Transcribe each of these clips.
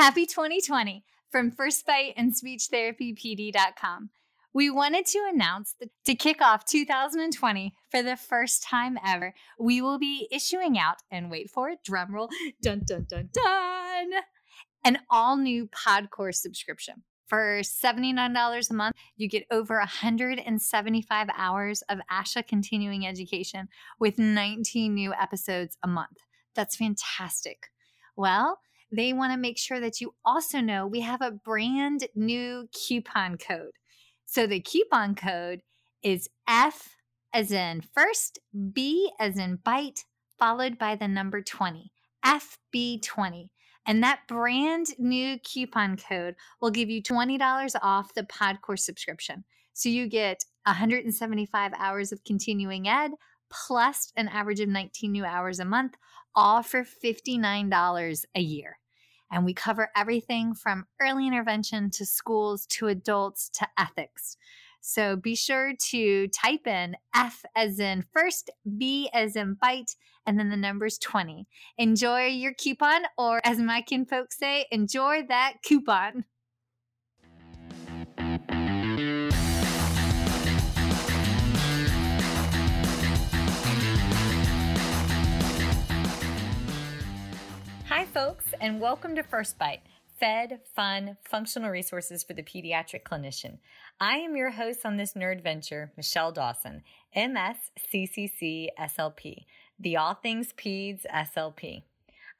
Happy 2020 from First Bite and SpeechTherapyPD.com. We wanted to announce that to kick off 2020 for the first time ever, we will be issuing out, and wait for it, drumroll, dun dun dun dun, an all new Podcore subscription. For $79 a month, you get over 175 hours of ASHA continuing education with 19 new episodes a month. That's fantastic. Well, they want to make sure that you also know we have a brand new coupon code. So the coupon code is F as in first, B as in bite, followed by the number 20, FB20. And that brand new coupon code will give you $20 off the Podcore subscription. So you get 175 hours of continuing ed plus an average of 19 new hours a month, all for $59 a year. And we cover everything from early intervention to schools to adults to ethics. So be sure to type in F as in first, B as in bite, and then the number's 20. Enjoy your coupon, or as my kin folks say, enjoy that coupon. Folks, and welcome to First Bite Fed, Fun, Functional Resources for the Pediatric Clinician. I am your host on this nerd venture, Michelle Dawson, MS CCC SLP, the All Things Peds SLP.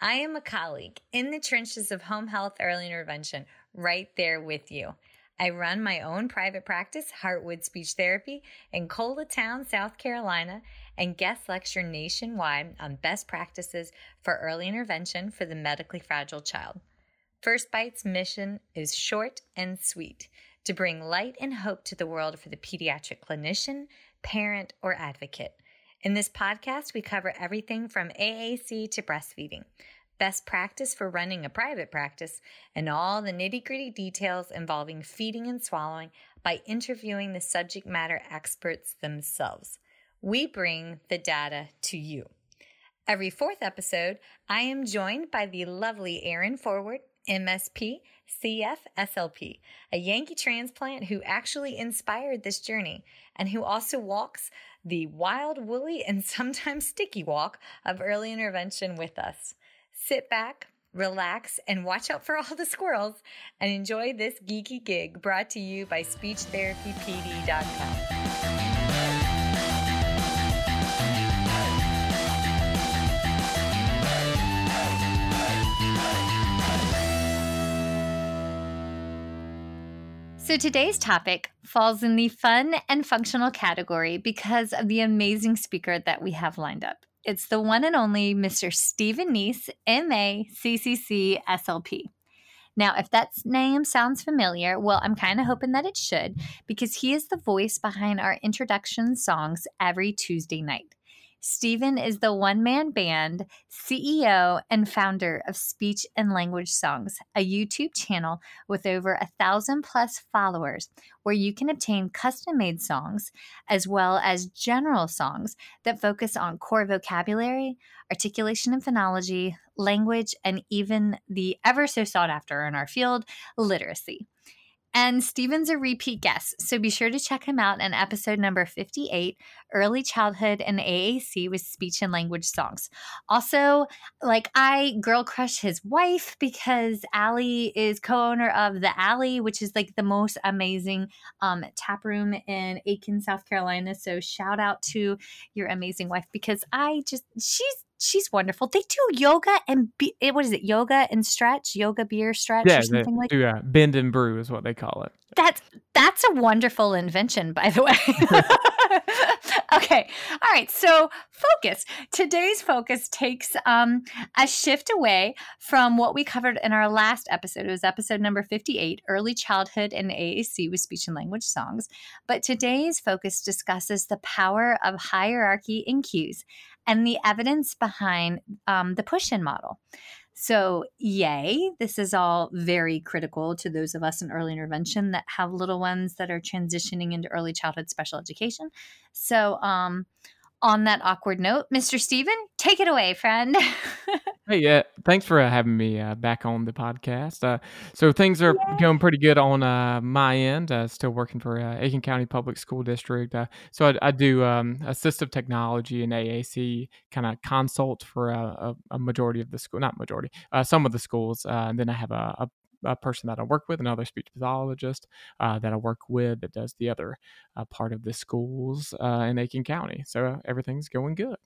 I am a colleague in the trenches of home health early intervention, right there with you. I run my own private practice, Heartwood Speech Therapy, in Coletown, South Carolina, and guest lecture nationwide on best practices for early intervention for the medically fragile child. First Bite's mission is short and sweet to bring light and hope to the world for the pediatric clinician, parent, or advocate. In this podcast, we cover everything from AAC to breastfeeding, best practice for running a private practice, and all the nitty gritty details involving feeding and swallowing by interviewing the subject matter experts themselves we bring the data to you. Every fourth episode, I am joined by the lovely Erin Forward, MSP, CF, SLP, a Yankee transplant who actually inspired this journey and who also walks the wild, woolly, and sometimes sticky walk of early intervention with us. Sit back, relax, and watch out for all the squirrels and enjoy this geeky gig brought to you by SpeechTherapyPD.com. So today's topic falls in the fun and functional category because of the amazing speaker that we have lined up. It's the one and only Mr. Stephen Neese, MA, CCC, SLP. Now, if that name sounds familiar, well, I'm kind of hoping that it should because he is the voice behind our introduction songs every Tuesday night. Stephen is the one man band, CEO, and founder of Speech and Language Songs, a YouTube channel with over a thousand plus followers where you can obtain custom made songs as well as general songs that focus on core vocabulary, articulation and phonology, language, and even the ever so sought after in our field, literacy. And Stephen's a repeat guest, so be sure to check him out in episode number 58 Early Childhood and AAC with Speech and Language Songs. Also, like I girl crush his wife because Allie is co owner of The Alley, which is like the most amazing um, tap room in Aiken, South Carolina. So shout out to your amazing wife because I just, she's she's wonderful. They do yoga and be, what is it? Yoga and stretch, yoga beer stretch, yeah, or something like that. Yeah, bend and brew is what they call it. That's that's a wonderful invention, by the way. okay, all right. So focus. Today's focus takes um, a shift away from what we covered in our last episode. It was episode number fifty-eight, early childhood and AAC with speech and language songs. But today's focus discusses the power of hierarchy in cues and the evidence behind um, the push in model. So, yay, this is all very critical to those of us in early intervention that have little ones that are transitioning into early childhood special education. So, um, on that awkward note, Mr. Steven, take it away, friend. hey, yeah, thanks for uh, having me uh, back on the podcast. Uh, so things are Yay. going pretty good on uh, my end. Uh, still working for uh, Aiken County Public School District. so I, I do um, assistive technology and AAC kind of consult for a, a, majority of the school, not majority, some of the schools. and then I have a, a a person that I work with, another speech pathologist uh, that I work with that does the other uh, part of the schools uh, in Aiken County. So uh, everything's going good.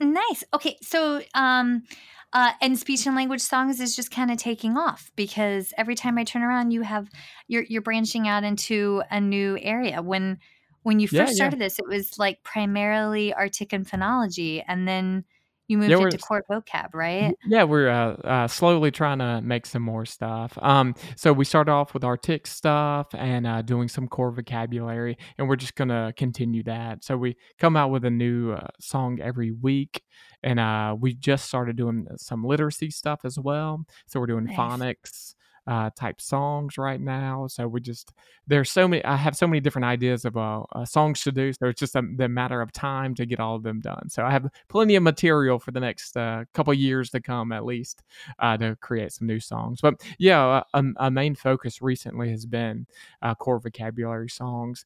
Nice. Okay, so um, uh, and speech and language songs is just kind of taking off because every time I turn around, you have you're you're branching out into a new area. When when you first yeah, started yeah. this, it was like primarily artic and phonology, and then you moved yeah, into core vocab, right? Yeah, we're uh, uh, slowly trying to make some more stuff. Um, so we started off with artic stuff and uh, doing some core vocabulary, and we're just gonna continue that. So we come out with a new uh, song every week, and uh, we just started doing some literacy stuff as well. So we're doing nice. phonics uh, type songs right now. So we just there's so many. I have so many different ideas of uh, uh, songs to do. So it's just a, the matter of time to get all of them done. So I have plenty of material for the next uh, couple years to come, at least, uh, to create some new songs. But yeah, a, a main focus recently has been uh, core vocabulary songs.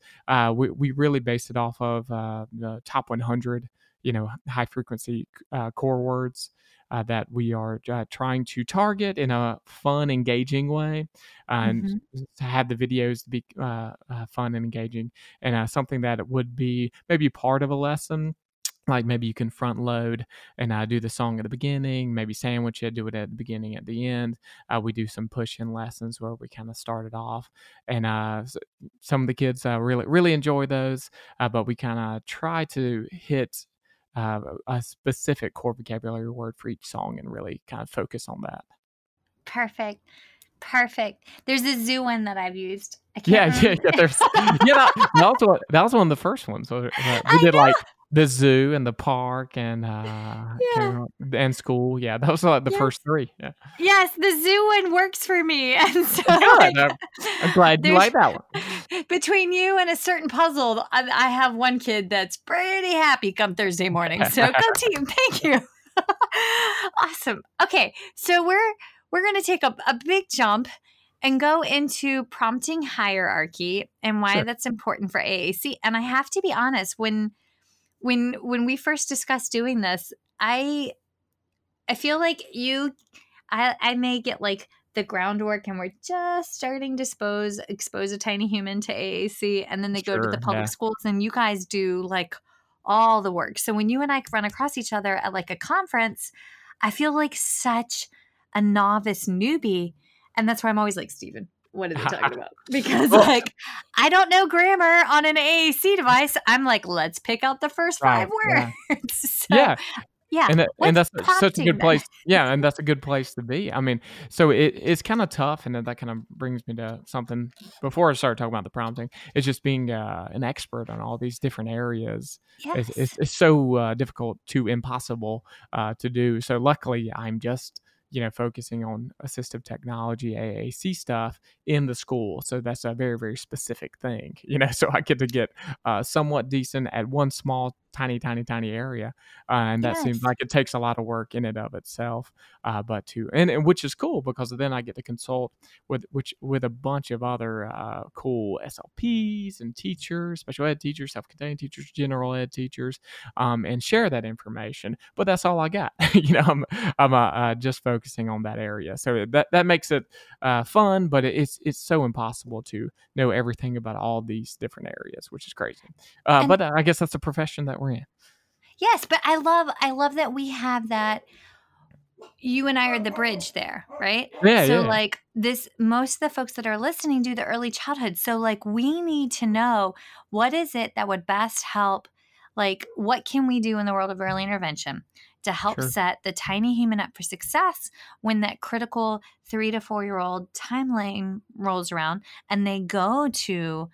we we really based it off of the top 100 you know high frequency uh, core words uh, that we are uh, trying to target in a fun, engaging way, and mm-hmm. to have the videos be uh, uh, fun and engaging, and uh, something that it would be maybe part of a lesson like maybe you can front load and uh, do the song at the beginning maybe sandwich it do it at the beginning at the end. Uh, we do some push in lessons where we kind of started off. And uh, some of the kids really really enjoy those but we kind of try to hit uh, a specific core vocabulary word for each song and really kind of focus on that. Perfect. Perfect. There's a zoo one that I've used. yeah, yeah, yeah, there's, yeah. That, that, was one, that was one of the first ones. So, we did like the zoo and the park and uh yeah. and school. Yeah, that was like the yes. first three. Yeah. Yes, the zoo one works for me. And so like, I'm glad you like that one. Between you and a certain puzzle, I, I have one kid that's pretty happy come Thursday morning. So go team. Thank you. awesome. Okay, so we're we're gonna take a, a big jump and go into prompting hierarchy and why sure. that's important for AAC. And I have to be honest, when when when we first discussed doing this, I I feel like you I I may get like the groundwork and we're just starting to expose expose a tiny human to AAC and then they sure, go to the public yeah. schools and you guys do like all the work. So when you and I run across each other at like a conference, I feel like such a novice newbie. And that's why I'm always like, Steven, what is it talking about? Because like I don't know grammar on an AAC device. I'm like, let's pick out the first five right, words. so, yeah. Yeah, and, that, and that's such a good place. Yeah, and that's a good place to be. I mean, so it, it's kind of tough, and that kind of brings me to something. Before I start talking about the prompting, it's just being uh, an expert on all these different areas. Yes. It's, it's, it's so uh, difficult to impossible uh, to do. So luckily, I'm just you know, focusing on assistive technology, AAC stuff in the school. So that's a very, very specific thing, you know. So I get to get uh, somewhat decent at one small tiny, tiny, tiny area, uh, and that yes. seems like it takes a lot of work in and of itself. Uh, but to and, and, which is cool because then I get to consult with which with a bunch of other uh, cool SLPs and teachers, special ed teachers, self-contained teachers, general ed teachers, um, and share that information. But that's all I got. you know, I'm I'm uh, uh, just focusing on that area, so that that makes it uh, fun, but it's it's so impossible to know everything about all these different areas, which is crazy. but I guess that's a profession that we're in. Yes, but I love I love that we have that you and I are the bridge there, right? Yeah. So yeah. like this most of the folks that are listening do the early childhood. So like we need to know what is it that would best help like what can we do in the world of early intervention to help sure. set the tiny human up for success when that critical 3 to 4 year old timeline rolls around and they go to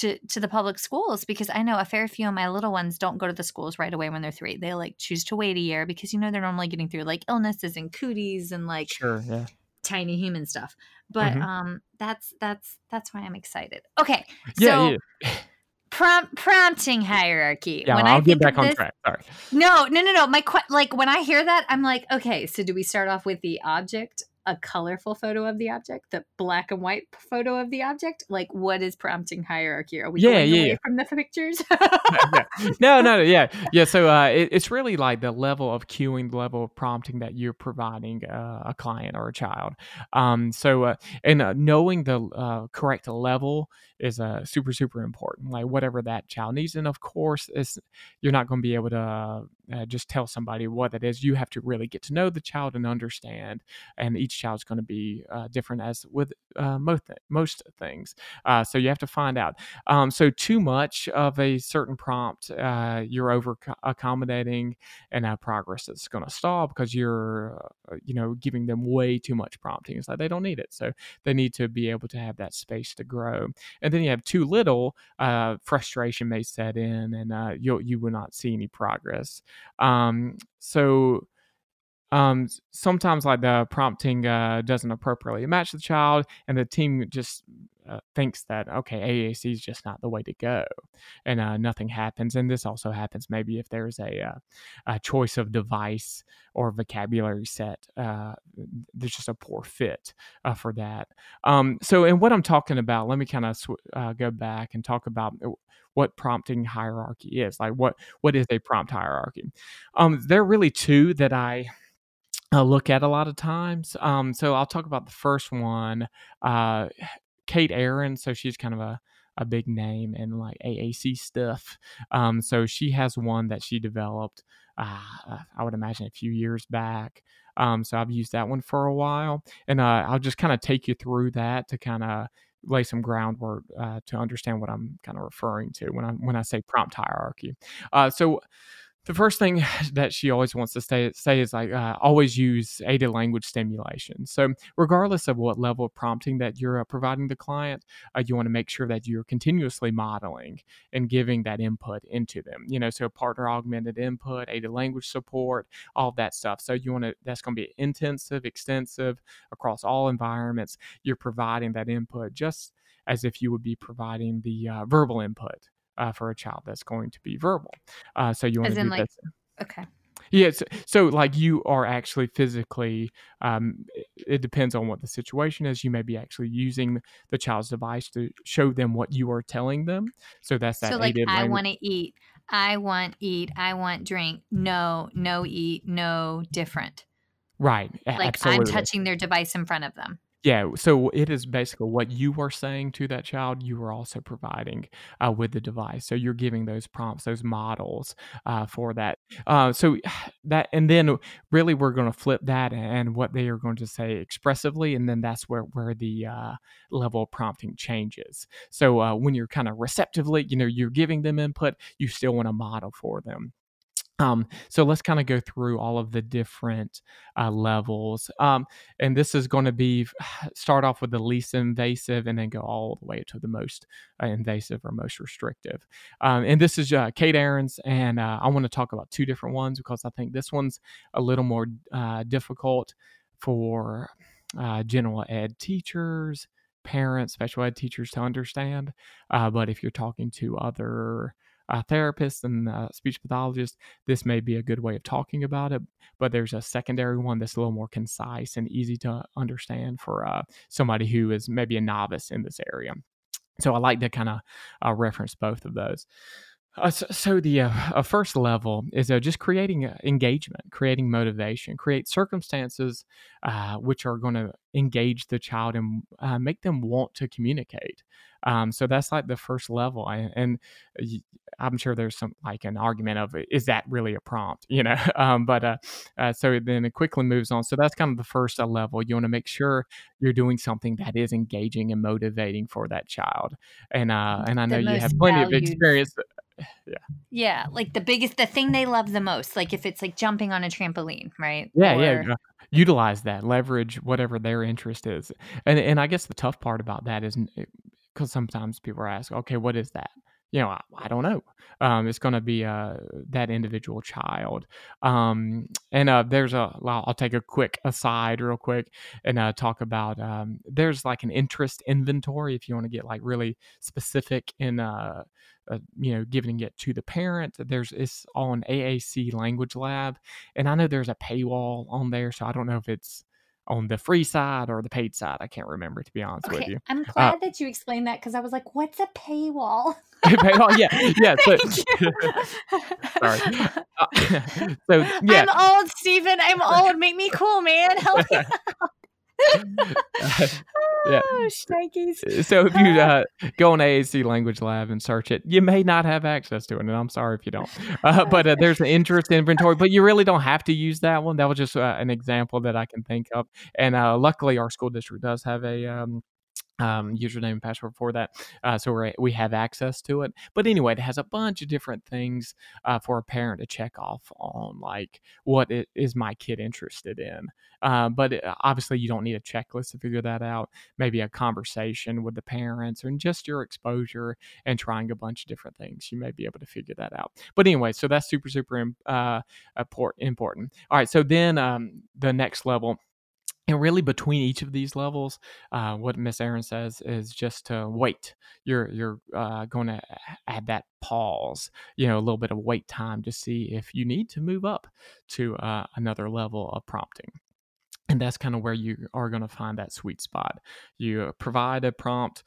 to to the public schools because I know a fair few of my little ones don't go to the schools right away when they're three. They like choose to wait a year because you know they're normally getting through like illnesses and cooties and like sure, yeah. tiny human stuff. But mm-hmm. um that's that's that's why I'm excited. Okay. Yeah, so prompt prompting hierarchy. Yeah, when I'll I get back on this, track. Sorry. no, no, no, no. My que- like when I hear that, I'm like, okay, so do we start off with the object, a colorful photo of the object, the black and white photo of the object? Like, what is prompting hierarchy? Are we Yeah, going yeah, away yeah. from the pictures? yeah. No, no, no, yeah, yeah. So uh, it, it's really like the level of cueing, the level of prompting that you're providing uh, a client or a child. Um, so uh, and uh, knowing the uh, correct level is uh, super, super important. Like whatever that child needs, and of course, it's, you're not going to be able to uh, just tell somebody what it is. You have to really get to know the child and understand. And each child's going to be uh, different, as with uh, most most things. Uh, so you have to find out. Um, so too much of a certain prompt, uh, you're over accommodating, and uh, progress is going to stall because you're, uh, you know, giving them way too much prompting. It's like they don't need it, so they need to be able to have that space to grow. And then you have too little, frustration may set in, and you you will not see any progress. Um, so um sometimes like the prompting uh doesn't appropriately match the child and the team just uh, thinks that okay AAC is just not the way to go and uh, nothing happens and this also happens maybe if there's a, uh, a choice of device or vocabulary set uh, there's just a poor fit uh, for that. Um, so and what i'm talking about let me kind of sw- go back and talk about what prompting hierarchy is like what what is a prompt hierarchy? Um, there are really two that i uh, look at a lot of times. Um, so I'll talk about the first one, uh, Kate Ahern. So she's kind of a, a big name in like AAC stuff. Um, so she has one that she developed, uh, I would imagine a few years back. Um, so I've used that one for a while, and uh, I'll just kind of take you through that to kind of lay some groundwork uh, to understand what I'm kind of referring to when I when I say prompt hierarchy. Uh, so the first thing that she always wants to say, say is like uh, always use aided language stimulation. So regardless of what level of prompting that you're uh, providing the client uh, you want to make sure that you're continuously modeling and giving that input into them you know so partner augmented input aided language support all that stuff. So you want to that's going to be intensive extensive across all environments. You're providing that input just as if you would be providing the uh, verbal input uh, for a child that's going to be verbal. Uh, so you want to do like, that. okay. Yeah, so, so like you are actually physically. Um, it, depends on what the situation is. You may be actually using the child's device to show them what you are telling them. So that's that. So like, I want to eat. I want eat. I want drink. No, no eat. No different. right. Like absolutely. I'm touching their device in front of them. Yeah, so it is basically what you are saying to that child, you are also providing uh, with the device. So you're giving those prompts, those models uh, for that. Uh, so that, and then really we're going to flip that and what they are going to say expressively, and then that's where where the uh, level of prompting changes. So uh, when you're kind of receptively, you know, you're giving them input, you still want to model for them. Um, so let's kind of go through all of the different uh, levels. Um, and this is going to be start off with the least invasive and then go all the way to the most uh, invasive or most restrictive. Um, and this is uh, Kate Ahern's, and uh, I want to talk about two different ones because I think this one's a little more uh, difficult for uh, general ed teachers, parents, special ed teachers to understand. But if you're talking to other uh, therapists and uh, speech pathologists, this may be a good way of talking about it. But there's a secondary one that's a little more concise and easy to understand for uh, somebody who is maybe a novice in this area. So I like to kind of uh, reference both of those. Uh, so, so the uh, first level is uh, just creating engagement, creating motivation, create circumstances uh, which are going to engage the child and uh, make them want to communicate. Um, so that's like the first level, and, and I'm sure there's some like an argument of is that really a prompt, you know? Um, but uh, uh, so then it quickly moves on. So that's kind of the first uh, level. You want to make sure you're doing something that is engaging and motivating for that child. And uh, and I know you have plenty valued. of experience. Yeah, Yeah, like the biggest, the thing they love the most. Like if it's like jumping on a trampoline, right? yeah, Or- yeah. Utilize that, leverage whatever their interest is, and and I guess the tough part about that is because sometimes people ask, okay, what is that? You know, I, I don't know. Um, it's going to be uh, that individual child. Um, and uh, there's a, I'll take a quick aside real quick and uh, talk about um, there's like an interest inventory if you want to get like really specific in, uh, uh, you know, giving it to the parent. There's it's on AAC Language Lab, and I know there's a paywall on there, so I don't know if it's on the free side or the paid side. I can't remember to be honest okay, with you. I'm uh glad uh, that you explained that because I was like, "What's a paywall?" paywall, yeah, yeah. So, sorry. Uh, so yeah, I'm old, Stephen. I'm old. Make me cool, man. Help me yeah. Oh, so if you uh, go on AAC Language Lab and search it, you may not have access to it, and I'm sorry if you don't. Uh, but uh, there's an interest inventory, but you really don't have to use that one. That was just uh, an example that I can think of. And uh, luckily, our school district does have a um, um, username and password for that. Uh, so we we have access to it. But anyway, it has a bunch of different things uh, for a parent to check off on, like what it, is my kid interested in. Uh, but it, obviously, you don't need a checklist to figure that out. Maybe a conversation with the parents and just your exposure and trying a bunch of different things. You may be able to figure that out. But anyway, so that's super, super uh, important. All right. So then um, the next level and really between each of these levels uh, what miss Ahern says is just to wait. You're you're uh, going to add that pause you know a little bit of wait time to see if you need to move up to uh, another level of prompting. And that's kind of where you are going to find that sweet spot. You provide a prompt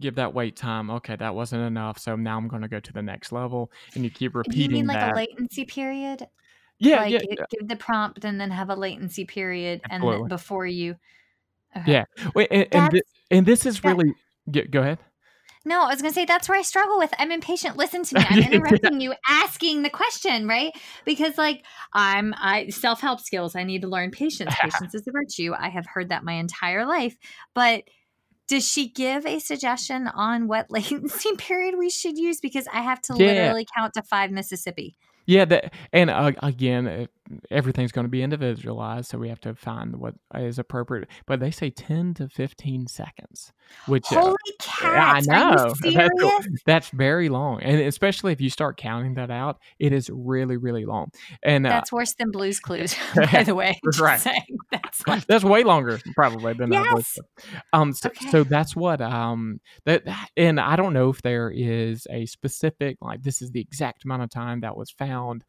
give that wait time okay that wasn't enough so now i'm going to go to the next level and you keep repeating you mean like that. a latency period yeah, like yeah, give, yeah. give the prompt and then have a latency period and then before you okay. yeah Wait, and, and, th- and, this is really that, go ahead no, I was going to say that's where I struggle with. I'm impatient. Listen to me. I'm interrupting you, asking the question, right? Because like I'm, I self help skills. I need to learn patience. Patience is a virtue. I have heard that my entire life. But does she give a suggestion on what latency period we should use? Because I have to yeah. literally count to five Mississippi. Yeah, that, and uh, again, everything's going to be individualized, so we have to find what is appropriate. But they say ten to fifteen seconds, which uh, holy uh, cats, I know that's, that's, very long, and especially if you start counting that out, it is really really long. And uh, that's worse than Blue's Clues, by the way. right, that's like, that's way longer probably than yes. Um, so, okay. so that's what um that, and I don't know if there is a specific like this is the exact amount of time that was found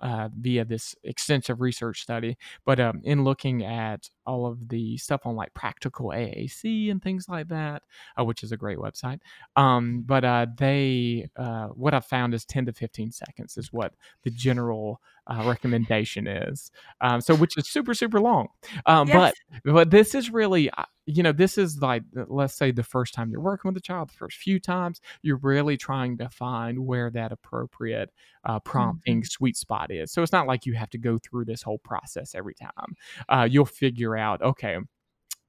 uh, via this extensive research study. But um, in looking at all of the stuff on like Practical AAC and things like that, uh, which is a great website, um, but uh, they uh, what I've found is 10 to 15 seconds is what the general uh, recommendation is. Um, so which is super super long. Um, yes. But but this is really uh, you know this is like let's say the first time you're working with a child, the first few times you're really trying to find where that appropriate uh, prompting mm-hmm. sweet spot is. So it's not like you have to go through this whole process every time. Uh, you'll figure out okay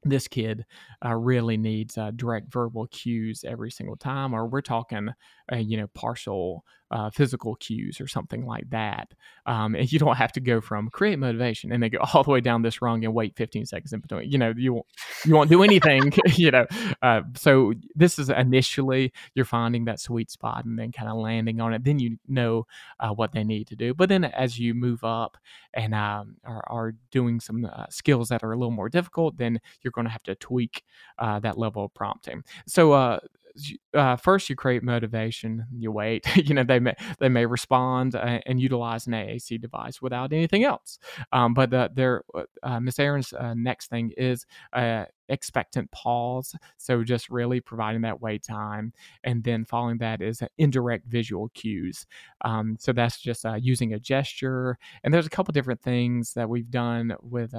this kid uh, really needs uh, direct verbal cues every single time, or we're talking, uh, you know, partial uh, physical cues or something like that. Um, and you don't have to go from create motivation and then go all the way down this rung and wait 15 seconds in between. You know, you won't, you won't do anything. you know, uh, so this is initially you're finding that sweet spot and then kind of landing on it. Then you know uh, what they need to do. But then as you move up and um, are, are, doing some skills that are a little more difficult, then you're going to have to tweak uh, that level of prompting. So, uh, uh, first you create motivation you wait you know they may they may respond uh, and utilize an aac device without anything else. Um, but the, their uh, uh miss Ahern's uh, next thing is expectant pause so just really providing that wait time and then following that is indirect visual cues. Um, so that's just uh, using a gesture and there's a couple different things that we've done with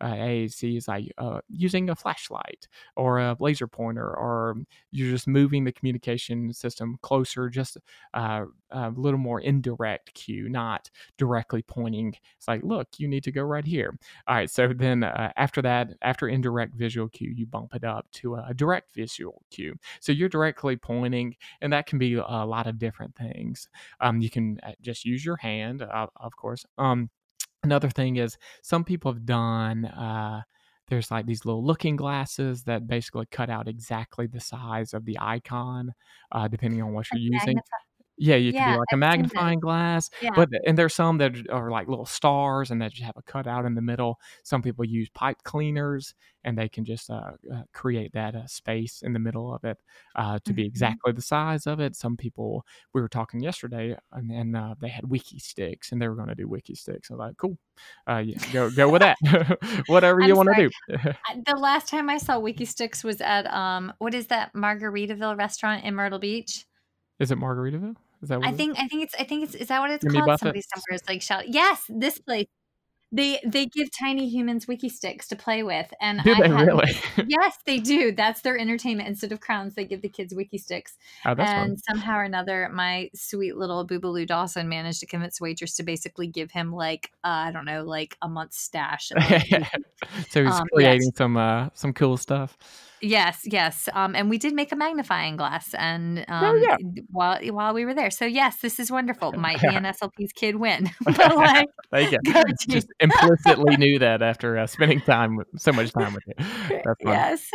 uh, AAC is like uh, using a flashlight or a laser pointer, or you're just moving the communication system closer, just uh, a little more indirect cue, not directly pointing. It's like, look, you need to go right here. All right. So then uh, after that, after indirect visual cue, you bump it up to a direct visual cue. So you're directly pointing, and that can be a lot of different things. Um, you can uh, just use your hand, uh, of course. Um, Another thing is some people have done uh, there's like these little looking glasses that basically cut out exactly the size of the icon, uh, depending on what you're using. Yeah, you can Yeah, do like a I've seen those. magnifying glass, Yeah. but and there's some that are like little stars and that just have a cutout in the middle. Some people use pipe cleaners and they can just uh, uh, create that uh, space in the middle of it uh, to be Mhm. exactly the size of it. Some people we were talking yesterday and, and uh, they had Wikki Stix and they were going to do Wikki Stix. I'm like, cool, uh, yeah, go go with that. Whatever you I'm want to do. The last time I saw Wikki Stix was at um what is that Margaritaville restaurant in Myrtle Beach? Is it Margaritaville? Is that I think I think it's I think it's is that what it's Jimmy called? Buffett? Somebody somewhere is like shout yes, this place. They they give tiny humans Wikki Stix to play with, and Do I they had, really? Yes, they do. That's their entertainment. Instead of crowns, they give the kids Wikki Stix. oh, that's fun. and somehow or another, my sweet little Boobaloo Dawson managed to convince waitress to basically give him like uh, I don't know, like a month's stash. Of so he's Um, yes. creating some uh, some cool stuff. Yes, yes. Um, and we did make a magnifying glass, and um, Oh, yeah. while while we were there, so yes, this is wonderful. Might be an SLP's kid win, but like, There you go. go to- Just implicitly knew that after uh, spending time with so much time with you. That's fun. yes,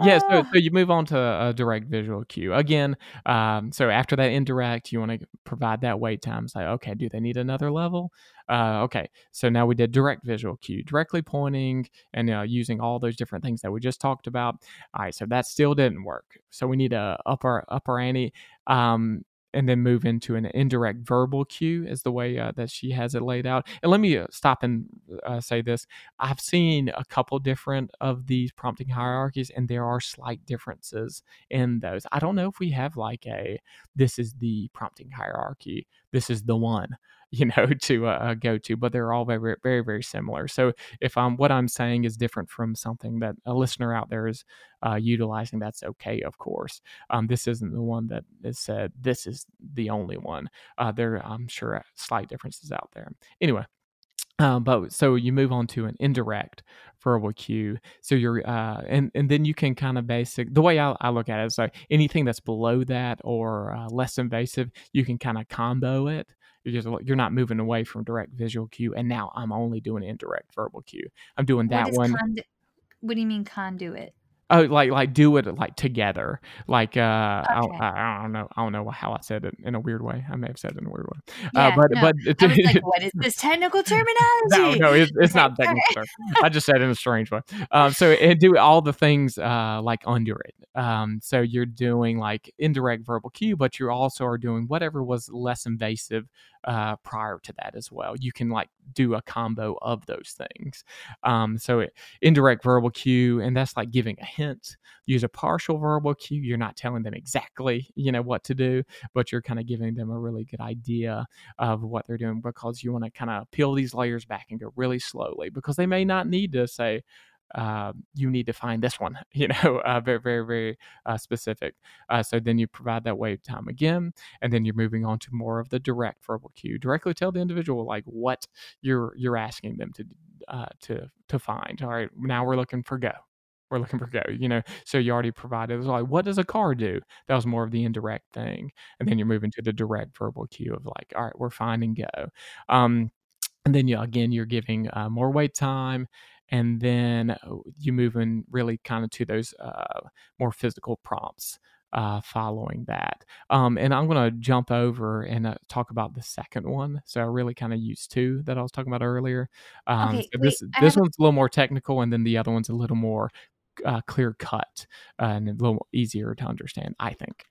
Yeah, so, Oh. so you move on to a direct visual cue. Again, um, so after that indirect, you want to provide that wait time. Say, okay, do they need another level? Uh, okay, so now we did direct visual cue, directly pointing and uh, using all those different things that we just talked about. All right, so that still didn't work. So we need a upper upper ante. Um, and then move into an indirect verbal cue is the way uh, that she has it laid out. And let me uh, stop and uh, say this: I've seen a couple different of these prompting hierarchies, and there are slight differences in those. I don't know if we have like a this is the prompting hierarchy, this is the one, you know, to uh, go to, but they're all very, very, very similar. So if I'm what I'm saying is different from something that a listener out there is uh, utilizing, that's okay, of course. Um, this isn't the one that is said. This is the only one. Uh, there, I'm sure, slight differences out there. Anyway, um, but so you move on to an indirect verbal cue. So you're, uh, and and then you can kind of basic. The way I, I look at it is like anything that's below that or uh, less invasive, you can kind of combo it. You're not moving away from direct visual cue, and now I'm only doing indirect verbal cue. I'm doing that one. condu- what do you mean conduit? Oh, like like do it like together. Like uh, I, Okay. I, I don't know. I don't know how I said it in a weird way. I may have said it in a weird way. Yeah, uh, but no, but like, what is this technical terminology? no, no, it's, it's not technical. term. I just said it in a strange way. Um, so and do all the things uh, like under it. Um, so you're doing like indirect verbal cue, but you also are doing whatever was less invasive uh, prior to that as well. You can like do a combo of those things. Um, so it, indirect verbal cue, and that's like giving a hint. Use a partial verbal cue. You're not telling them exactly, you know, what to do, but you're kind of giving them a really good idea of what they're doing because you want to kind of peel these layers back and go really slowly because they may not need to say uh, you need to find this one you know uh, very very very uh, specific. Uh, so then you provide that wait time again and then you're moving on to more of the direct verbal cue. Directly tell the individual like what you're you're asking them to uh, to to find. All right now we're looking for go. We're looking for go you know? So you already provided it was like what does a car do? That was more of the indirect thing. And then you're moving to the direct verbal cue of like all right we're finding go. Um and then you again you're giving uh, more wait time and then uh, you move in really kind of to those uh, more physical prompts uh, following that. Um, and I'm going to jump over and uh, talk about the second one. So I really kind of used two that I was talking about earlier. Um, Okay, so this this have a- one's a little more technical, and then the other one's a little more uh, clear cut uh, and a little easier to understand, I think.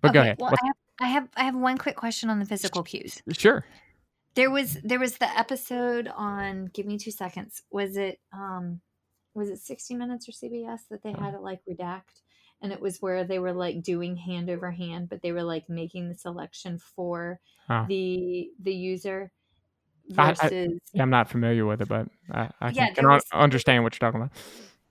But go ahead. Well, I have, I have I have one quick question on the physical cues. sure. There was there was the episode on give me two seconds. Was it um was it 60 minutes or CBS that they had it like redact? And it was where they were like doing hand over hand, but they were like making the selection for Oh. the the user I- I- versus Yeah, I'm not familiar with it, but I, I Yeah, can, can there un- was- understand what you're talking about.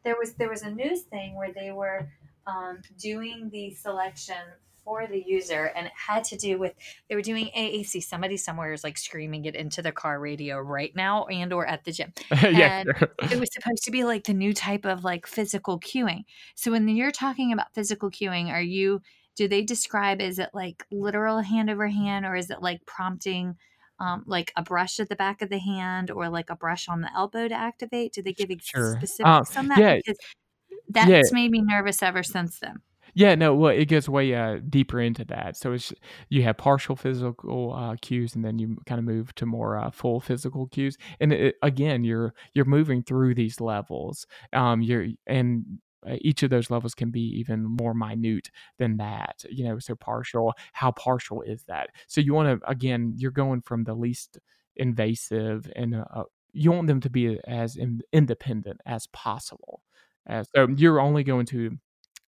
there was there was a news thing where they were um, doing the selection for the user and it had to do with they were doing AAC somebody somewhere is like screaming it into the car radio right now and or at the gym yeah, it was supposed to be like the new type of like physical cueing so when you're talking about physical cueing are you do they describe is it like literal hand over hand or is it like prompting um, like a brush at the back of the hand or like a brush on the elbow to activate? Do they give Sure. specifics Uh, on that? yeah, Because yeah. that's made me nervous ever since then. Yeah, no, well, it goes way uh, deeper into that. So it's you have partial physical uh, cues, and then you kind of move to more uh, full physical cues. And it, again, you're you're moving through these levels. Um, you're and uh, each of those levels can be even more minute than that. You know, so partial. How partial is that? So you want to again, you're going from the least invasive, and uh, you want them to be as in, independent as possible. Uh, so you're only going to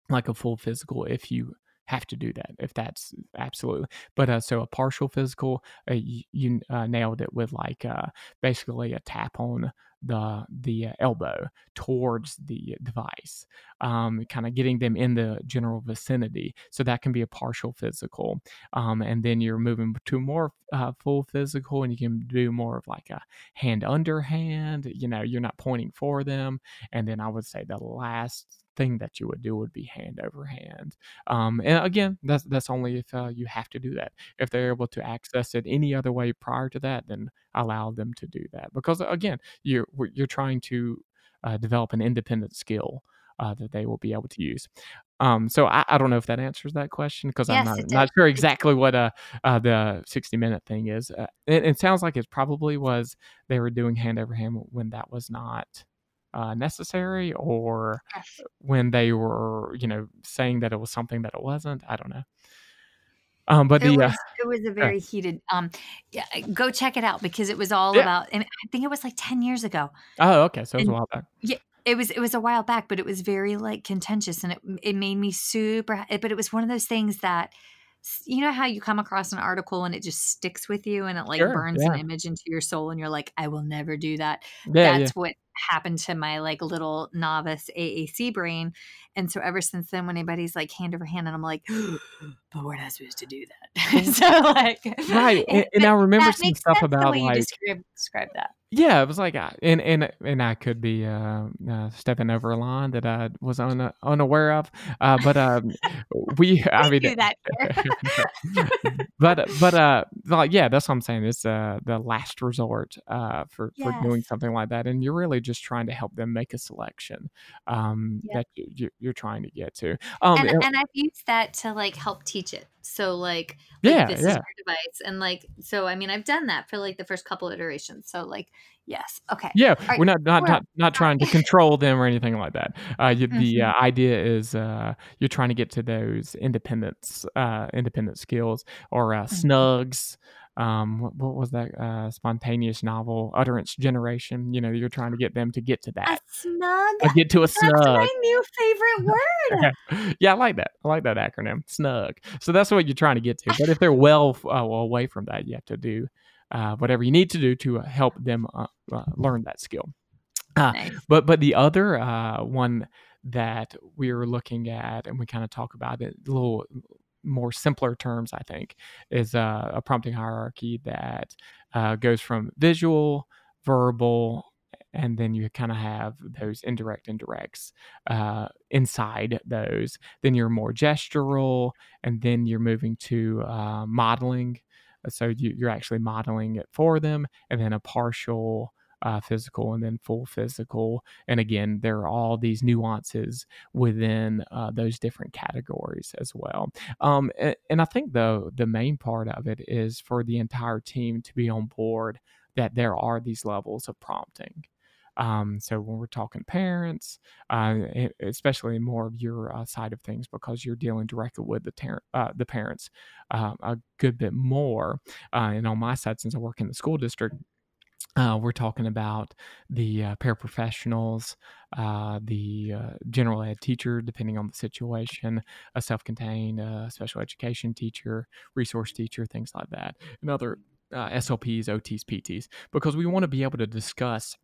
like a full physical if you have to do that if that's absolutely. But uh so a partial physical uh, you, you uh, nailed it with like uh basically a tap on the the uh, elbow towards the device um kind of getting them in the general vicinity so that can be a partial physical um and then you're moving to more uh, full physical and you can do more of like a hand under hand you know you're not pointing for them and then i would say the last thing that you would do would be hand over hand. Um, and again, that's that's only if uh, you have to do that. If they're able to access it any other way prior to that, then allow them to do that. Because again, you're you're trying to uh, develop an independent skill uh, that they will be able to use. Um, so I, I, don't know if that answers that question because I'm not, not sure exactly what uh, uh, the 60 minute thing is. Uh, it, it, sounds like it probably was they were doing hand over hand when that was not uh, necessary or when they were, you know, saying that it was something that it wasn't. I don't know. Um, but it the was, uh, it was a very heated. Um, yeah, go check it out because it was all yeah. about. And I think it was like ten years ago. Oh, okay, so it was and, a while back. Yeah, it was it was a while back, but it was very like contentious, and it it made me super. But it was one of those things that you know how you come across an article and it just sticks with you and it like Sure, burns yeah. an image into your soul and you're like i will never do that Yeah, that's yeah. what happened to my like little novice aac brain. And so ever since then when anybody's like hand over hand and i'm like but we're not supposed to do that. So like Right, and, and I remember some stuff about like describe describe that. Yeah, it was like, uh, and and and I could be uh, uh, stepping over a line that I was un, unaware of, uh, but um, we, I mean, that but but uh, like yeah, that's what I'm saying. It's uh the last resort uh for for doing something like that, and you're really just trying to help them make a selection um yeah that you, you're trying to get to. Um, and and- and I've used that to like help teach it. So like like yeah, this is yeah. your device and like so I mean I've done that for like the first couple iterations. So like yes. Okay. Yeah, right. we're not not We're not, not trying to control them or anything like that. Uh, you, the Mhm. uh, idea is uh, you're trying to get to those independence, uh, independent skills or uh, Mhm. snugs. Um, what, what was that uh, spontaneous novel utterance generation? You know, you're trying to get them to get to A that, snug. uh, get to a That's snug. my new favorite word. yeah, I like that. I like that acronym, snug. So that's what you're trying to get to. But if they're well, uh, well away from that, you have to do uh, whatever you need to do to uh, help them uh, uh, learn that skill. Uh, Nice. but but the other uh, one that we were looking at, and we kind of talk about it a little more simpler terms, I think, is uh, a prompting hierarchy that uh, goes from visual, verbal, and then you kind of have those indirect indirects uh, inside those. Then you're more gestural, and then you're moving to uh, modeling. So you, you're actually modeling it for them, and then a partial uh, physical and then full physical. And again, there are all these nuances within uh, those different categories as well. Um, and, and I think the the main part of it is for the entire team to be on board that there are these levels of prompting. Um, so when we're talking parents, uh, especially more of your uh, side of things, because you're dealing directly with the ter- uh, the parents uh, a good bit more. Uh, and on my side, since I work in the school district, uh, we're talking about the uh, paraprofessionals, uh, the uh, general ed teacher, depending on the situation, a self contained uh, special education teacher, resource teacher, things like that, and other uh, SLPs, OTs, PTs, because we want to be able to discuss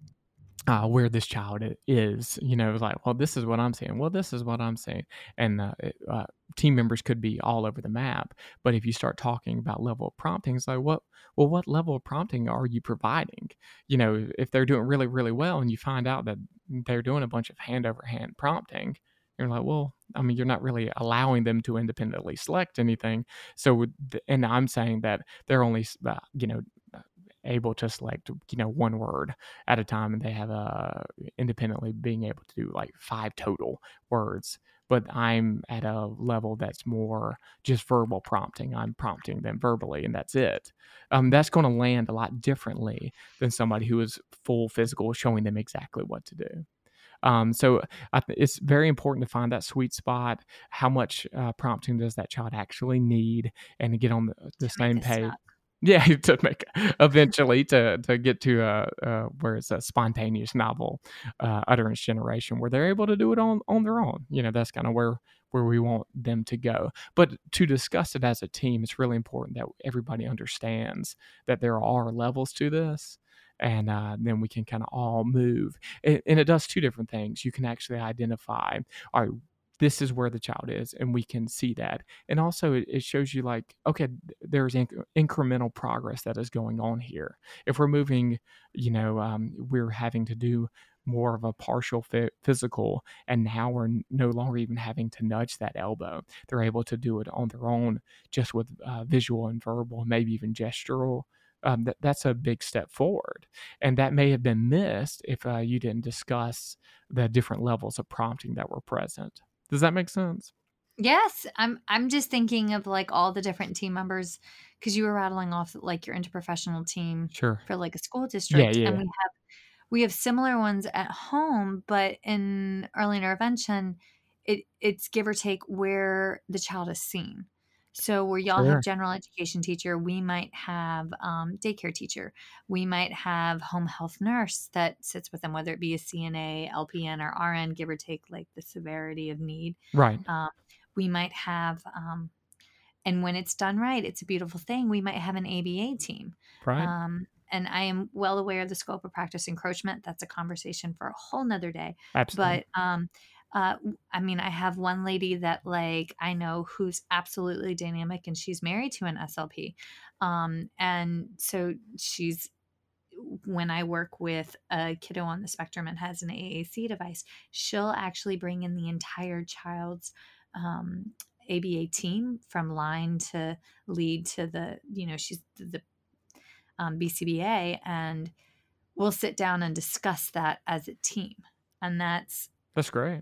uh, where this child is. You know, like, well, this is what I'm saying. Well, this is what I'm saying. And uh, uh, team members could be all over the map. But if you start talking about level of prompting, it's like, what? Well, what level of prompting are you providing? You know, if they're doing really, really well, and you find out that they're doing a bunch of hand over hand prompting. You're like, well, I mean, you're not really allowing them to independently select anything. So, and I'm saying that they're only, uh, you know, able to select you know one word at a time and they have a independently being able to do like five total words but i'm at a level that's more just verbal prompting i'm prompting them verbally and that's it um, that's going to land a lot differently than somebody who is full physical showing them exactly what to do um, so th- it's very important to find that sweet spot. How much uh, prompting does that child actually need, and to get on the, the same page. Stuck. Yeah, to make eventually to to get to uh, uh, where it's a spontaneous novel uh, utterance generation where they're able to do it on on their own. You know, that's kind of where where we want them to go. But to discuss it as a team, it's really important that everybody understands that there are levels to this and uh, then we can kind of all move. And, and, it does two different things. You can actually identify, all right, this is where the child is, and we can see that. And also, it, shows you like, okay, there's inc- incremental progress that is going on here. If we're moving, you know, um, we're having to do more of a partial physical and now we're no longer even having to nudge that elbow they're able to do it on their own just with uh, visual and verbal maybe even gestural um, th- that's a big step forward. And that may have been missed if uh, you didn't discuss the different levels of prompting that were present. Does that make sense? Yes, I'm. I'm just thinking of like all the different team members because you were rattling off like your interprofessional team sure. for like a school district, yeah, yeah. and we have we have similar ones at home, but in early intervention, it it's give or take where the child is seen. So where y'all sure. have general education teacher, we might have um, daycare teacher. We might have home health nurse that sits with them, whether it be a CNA, LPN, or RN, give or take like the severity of need. Right. Um, we might have, um, and when it's done right, it's a beautiful thing. We might have an ABA team. Right. Um, and I am well aware of the scope of practice encroachment. That's a conversation for a whole nother day. Absolutely. But um, uh, I mean, I have one lady that like I know who's absolutely dynamic, and she's married to an SLP, um, and so she's when I work with a kiddo on the spectrum and has an AAC device, she'll actually bring in the entire child's um, ABA team from line to lead to the, you know, she's the um, BCBA, and we'll sit down and discuss that as a team. And that's that's great.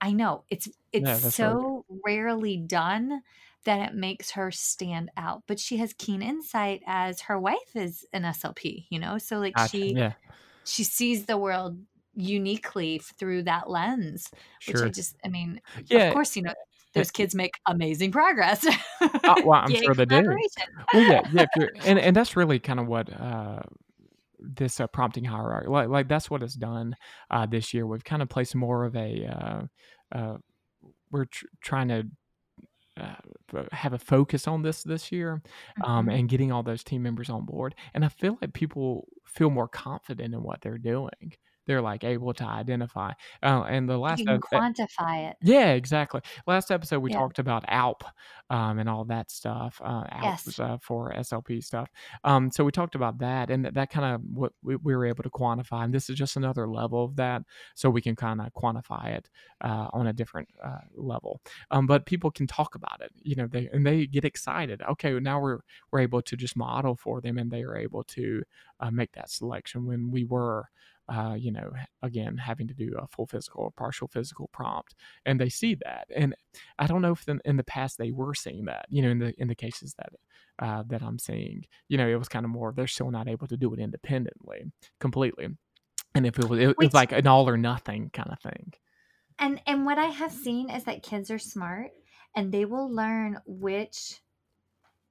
I know it's it's yeah, so rarely done that it makes her stand out. But she has keen insight as her wife is an SLP, you know. So like gotcha. she yeah. she sees the world uniquely through that lens, sure. which I just I mean, yeah. of course, you know, those kids make amazing progress. uh, well, I'm sure they do. Well, yeah, yeah, and and that's really kind of what uh, this uh, prompting hierarchy. Like, like that's what it's done uh, this year. We've kind of placed more of a. Uh, uh we're tr- trying to uh, have a focus on this this year, um, mm-hmm. and getting all those team members on board. And I feel like people feel more confident in what they're doing they're like able to identify. Uh, and the last you can quantify it. Yeah, exactly. Last episode we yeah. talked about ALP um, and all that stuff. Uh, ALP yes. uh, for SLP stuff. Um, so we talked about that, and that, that kind of what we, we, were able to quantify. And this is just another level of that, so we can kind of quantify it uh, on a different uh, level. Um, but people can talk about it, you know, they and they get excited. Okay, now we're we're able to just model for them, and they are able to uh, make that selection when we were uh, you know, again, having to do a full physical or partial physical prompt, and they see that. And I don't know if in, in the past they were seeing that. You know, in the in the cases that uh, that I'm seeing, you know, it was kind of more they're still not able to do it independently, completely. And if it was, it, Which, it was like an all or nothing kind of thing. And and what I have seen is that kids are smart, and they will learn which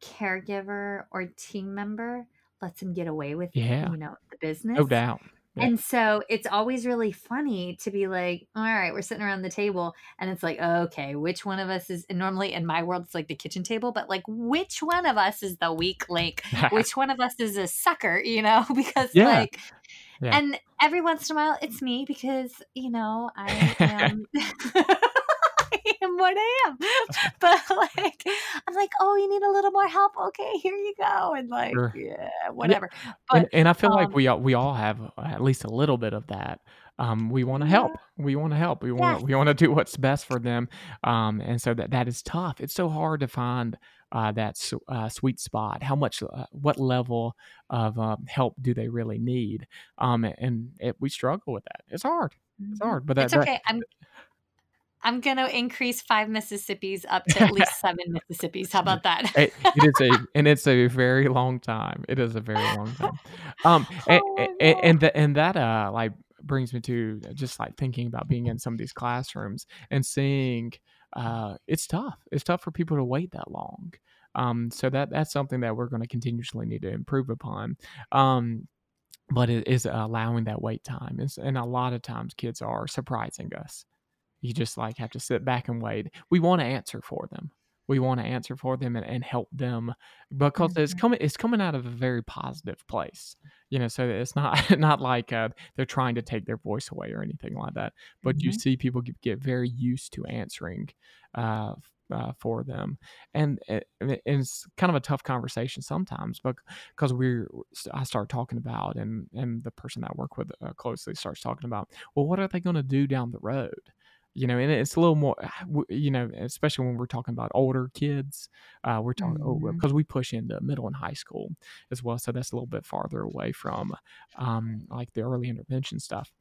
caregiver or team member lets them get away with yeah. you know the business no doubt and so it's always really funny to be like, all right, we're sitting around the table and it's like, okay, which one of us is normally in my world, it's like the kitchen table, but like, which one of us is the weak link? which one of us is a sucker, you know? because yeah. like, yeah. and every once in a while it's me because, you know, I am. Am what I am. But like, I'm like, oh, you need a little more help. Okay, here you go. And like, sure. yeah, whatever. Yeah. But and, and, I feel um, like we all, we all have at least a little bit of that. um, we want to help. We want to help. We want Yes. we want to do what's best for them. Um, and so that that is tough. It's so hard to find uh, that s- uh, sweet spot. How much, uh, what level of um, help do they really need? Um, and it, we struggle with that. It's hard. It's Mhm. hard. But that, It's that- okay. I'm I'm gonna increase five Mississippis up to at least seven Mississippis. How about that? it, it is a and it's a very long time. It is a very long time. Um, and, Oh and, and, the, and that uh like brings me to just like thinking about being in some of these classrooms and seeing uh it's tough. It's tough for people to wait that long. Um, so that that's something that we're going to continuously need to improve upon. Um, but it is allowing that wait time, and a lot of times kids are surprising us. You just like have to sit back and wait. We want to answer for them. We want to answer for them and, and help them because it's Mhm. coming. It's coming out of a very positive place, you know. So it's not not like uh, they're trying to take their voice away or anything like that. But you Mhm. see people get, get very used to answering uh, uh, for them, and it, and it's kind of a tough conversation sometimes. But because we're, I start talking about, and and the person that I work with uh, closely starts talking about, well, what are they going to do down the road? You know, and it's a little more, you know, especially when we're talking about older kids, uh, we're talking Mhm. because we push into middle and high school as well, so that's a little bit farther away from um, like the early intervention stuff.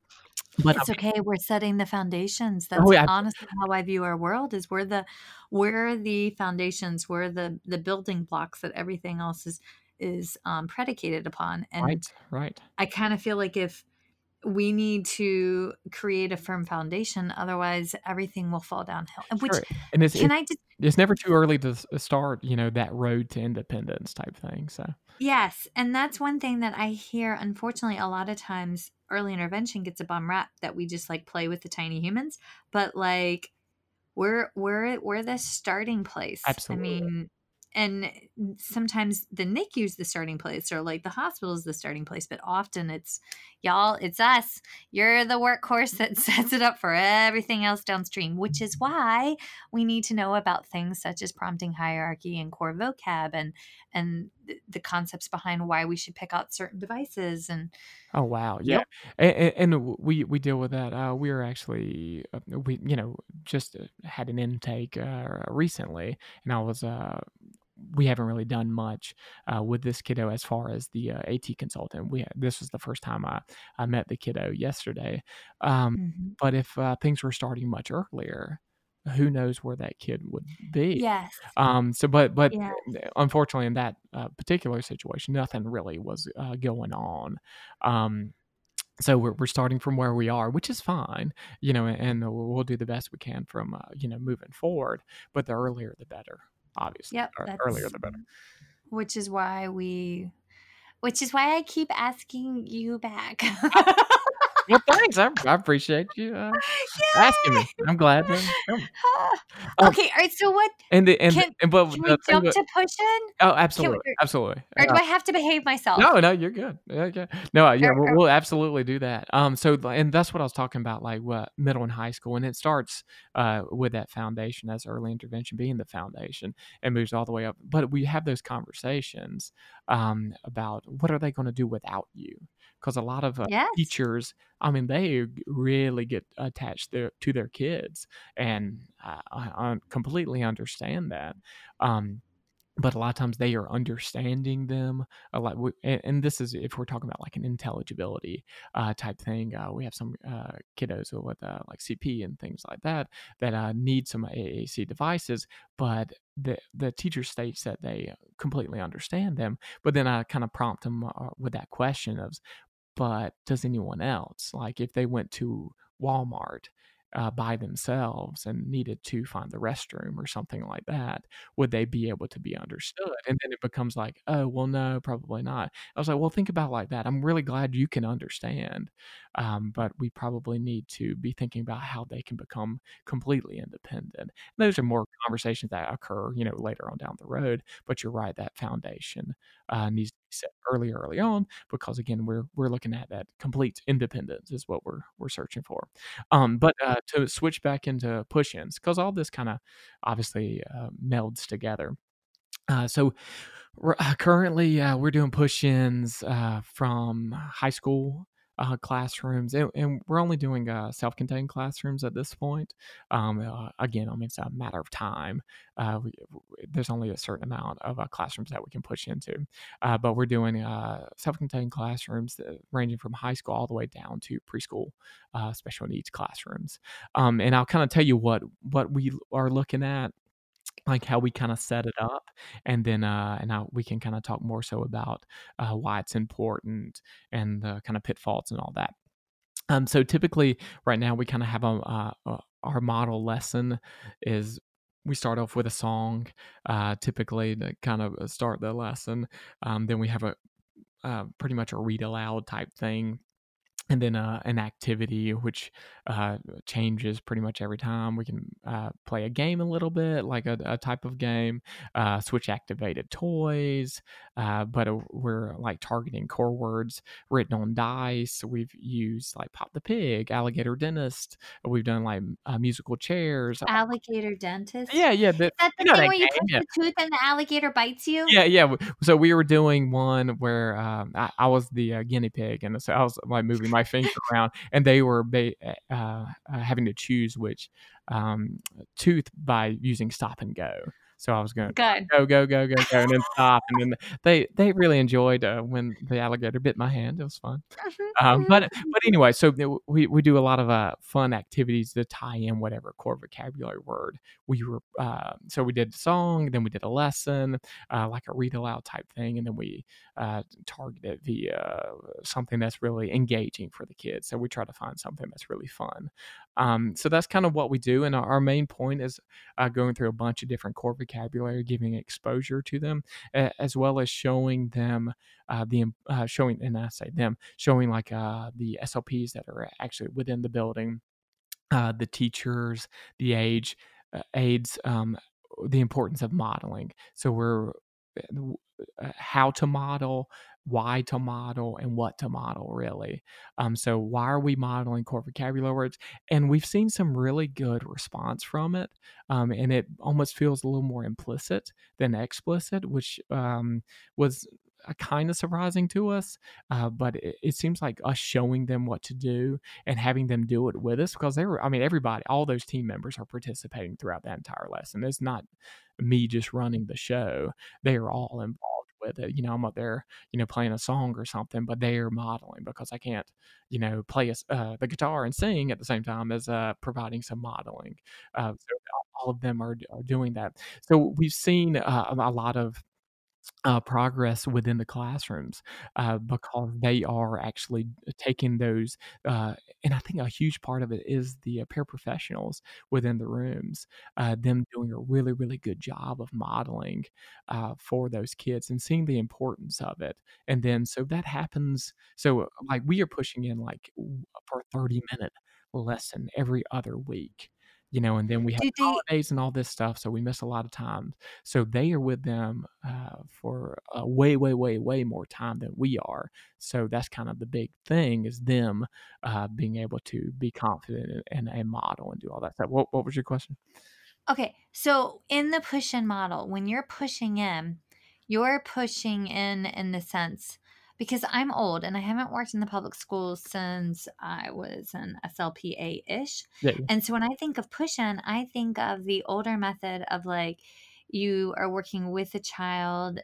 But It's okay. We're setting the foundations. That's Oh, yeah. honestly how I view our world. Is we're the we're the foundations. We're the the building blocks that everything else is is um, predicated upon. And right, right, I kind of feel like if we need to create a firm foundation, otherwise everything will fall downhill. And Which Sure. and it's can it, I just it's never too early to start, you know, that road to independence type thing. So Yes, and that's one thing that I hear. Unfortunately, a lot of times early intervention gets a bum rap that we just like play with the tiny humans, but like we're we're we're the starting place. Absolutely. I mean, and eh, sometimes the NICU is the starting place, or like the hospital is the starting place, but often it's y'all, it's us. You're the workhorse that sets it up for everything else downstream, which is why we need to know about things such as prompting hierarchy and core vocab and and th- the concepts behind why we should pick out certain devices and Oh wow, yeah, and, and we we deal with that. Uh, we are actually uh, we you know just uh, had an intake uh, recently, and I was uh we haven't really done much uh, with this kiddo as far as the uh, AT consultant. We this was the first time I I met the kiddo yesterday. Um, but if uh, things were starting much earlier, who knows where that kid would be? yes Um. So, but but unfortunately, in that uh, particular situation, nothing really was uh, going on. Um. So we're we're starting from where we are, which is fine, you know, and we'll we'll do the best we can from uh, you know moving forward. But the earlier, the better. Obviously, Yep, earlier the better. which is why we which is why I keep asking you back. Well, thanks. I, I appreciate you uh, asking me. I'm glad. To, um, okay, all right. So what and the, and, Can- and but can we jump about- to push in? oh, absolutely, or- absolutely. Or do Uh, I have to behave myself? No, no, you're good. Okay. No, uh, yeah, Or- we'll, or- we'll absolutely do that. Um, so and that's what I was talking about, like what middle and high school, and it starts uh with that foundation as early intervention being the foundation and moves all the way up. But we have those conversations um about what are they going to do without you? Because a lot of uh, Yes. teachers, I mean, they really get attached their, to their kids, and I, I, I completely understand that. Um, but a lot of times they are understanding them a lot and, this is if we're talking about like an intelligibility uh, type thing uh, we have some uh, kiddos with uh, like cp and things like that that uh, need some aac devices but the the teacher states that they completely understand them but then i kind of prompt them uh, with that question of but does anyone else? Like if they went to walmart uh, by themselves and needed to find the restroom or something like that, would they be able to be understood? And then it becomes like, oh, well, no, probably not. I was like, well, think about like that. I'm really glad you can understand, um, but we probably need to be thinking about how they can become completely independent. And those are more conversations that occur, you know, later on down the road. But you're right, that foundation uh, needs to be set early, early on, because again, we're we're looking at that complete independence is what we're we're searching for. Um, but uh, to switch back into push-ins, because all this kind of obviously uh, melds together. Uh, so uh, currently, uh, we're doing push-ins uh, from high school uh, classrooms, and, and, we're only doing uh, self-contained classrooms at this point. Um, uh, again, I mean it's a matter of time. Uh, we, there's only a certain amount of uh, classrooms that we can push into, but we're doing self-contained classrooms ranging from high school all the way down to preschool special needs classrooms. Um, and I'll kind of tell you what what we are looking at like how we kind of set it up and then uh and now we can kind of talk more so about uh why it's important and the kind of pitfalls and all that. Um so typically right now we kind of have a, uh, uh, our model lesson is we start off with a song uh typically to kind of start the lesson. Um then we have a uh, pretty much a read aloud type thing and then uh, an activity which uh, changes pretty much every time. We can uh, play a game a little bit, like a, a type of game, uh, switch activated toys, uh, but uh, we're like targeting core words written on dice. We've used like Pop the Pig, Alligator Dentist. We've done like musical chairs. Alligator Dentist? Yeah, yeah. The, Is that the you know thing that where you push yeah. the tooth and the alligator bites you? Yeah, yeah. So we were doing one where um, I, I was the guinea pig, and so I was like moving my finger around, and they were ba- uh, uh, having to choose which um, tooth by using stop and go. So I was going Good. go go go go go and then stop, and then they they really enjoyed uh, when the alligator bit my hand. It was fun. Um, but but anyway, so we we do a lot of uh, fun activities to tie in whatever core vocabulary word we were. Uh, so we did a song, then we did a lesson, uh, like a read aloud type thing, and then we uh, targeted via something that's really engaging for the kids. So we try to find something that's really fun. Um, so that's kind of what we do, and our, our main point is uh, going through a bunch of different core vocabulary, giving exposure to them, as well as showing them uh, the uh, showing, and I say them showing like uh, the SLPs that are actually within the building, uh, the teachers, the age uh, aides, um, the importance of modeling. So we're how to model, why to model and what to model really. Um, so why are we modeling core vocabulary words? And we've seen some really good response from it um, and it almost feels a little more implicit than explicit which um, was uh, kind of surprising to us, uh, but it, it, seems like us showing them what to do and having them do it with us because they were, I mean, everybody, all those team members are participating throughout that entire lesson. It's not me just running the show, they are all involved with it. You know, I'm up there, you know, playing a song or something, but they're modeling because I can't, you know, play a, uh, the guitar and sing at the same time as uh, providing some modeling. Uh, so all of them are, are doing that. So we've seen uh, a lot of uh, progress within the classrooms uh, because they are actually taking those. Uh, and I think a huge part of it is the uh, paraprofessionals within the rooms, uh, them doing a really, really good job of modeling uh, for those kids and seeing the importance of it. And then, so that happens. So, like, we are pushing in like for 30 minute lesson every other week you know, and then we have they holidays and all this stuff, so we miss a lot of time. So they are with them uh, for uh, way, way, way, way more time than we are. So that's kind of the big thing is them uh, being able to be confident and, and, model and do all that stuff. What, what was your question? Okay, so in the push in model, when you're pushing in, you're pushing in in the sense because I'm old and I haven't worked in the public schools since I was an SLPA ish. Yeah. And so when I think of push in, I think of the older method of like you are working with a child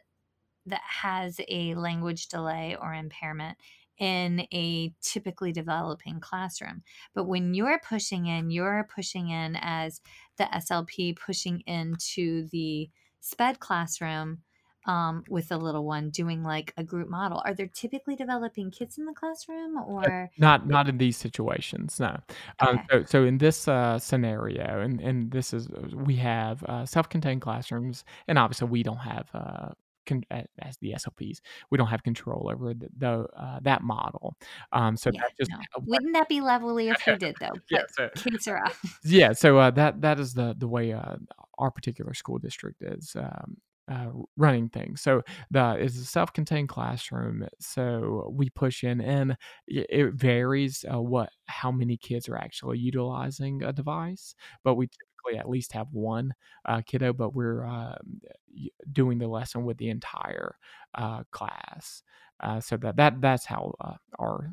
that has a language delay or impairment in a typically developing classroom. But when you're pushing in, you're pushing in as the SLP pushing into the SPED classroom um, with a little one doing like a group model are there typically developing kids in the classroom or not not in these situations no um, so, so in this uh, scenario and and this is uh, we have uh, self-contained classrooms and obviously we don't have uh, Con- as the SLPs, we don't have control over the, the uh, that model. Um, so yeah, just no. wouldn't that be lovely if we did though? yeah, so, kids are out. yeah. So uh, that that is the the way uh, our particular school district is um, uh, running things. So the is a self-contained classroom. So we push in, and it varies uh, what how many kids are actually utilizing a device, but we typically at least have one uh, kiddo. But we're uh, doing the lesson with the entire uh, class. Uh, so that that that's how our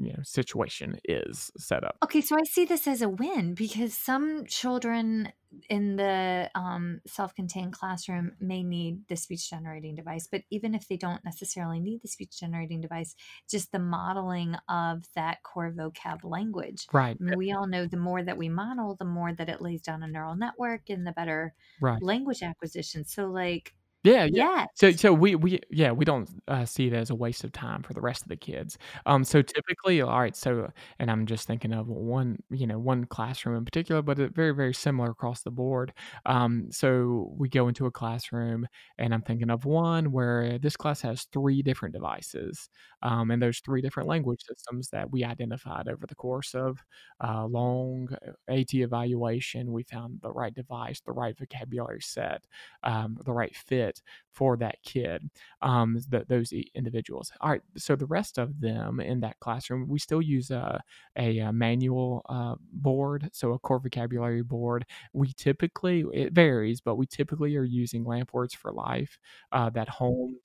you know situation is set up. Okay, so I see this as a win because some children in the um, self-contained classroom may need the speech generating device but even if they don't necessarily need the speech generating device just the modeling of that core vocab language Right. I mean, we all know the more that we model the more that it lays down a neural network and the better Right. language acquisition so like Yeah, yeah. yes So so we we yeah, we don't uh, see it as a waste of time for the rest of the kids. Um so typically all right, so and I'm just thinking of one, you know, one classroom in particular, but it very very similar across the board. Um so we go into a classroom and I'm thinking of one where this class has three different devices. Um and those three different language systems that we identified over the course of uh, long AT evaluation, we found the right device, the right vocabulary set, um, the right fit for that kid, um, th- those individuals. All right, so the rest of them in that classroom, we still use a, a, uh manual uh, board, so a core vocabulary board. We typically, it varies, but we typically are using LAMP Words for Life, uh, that home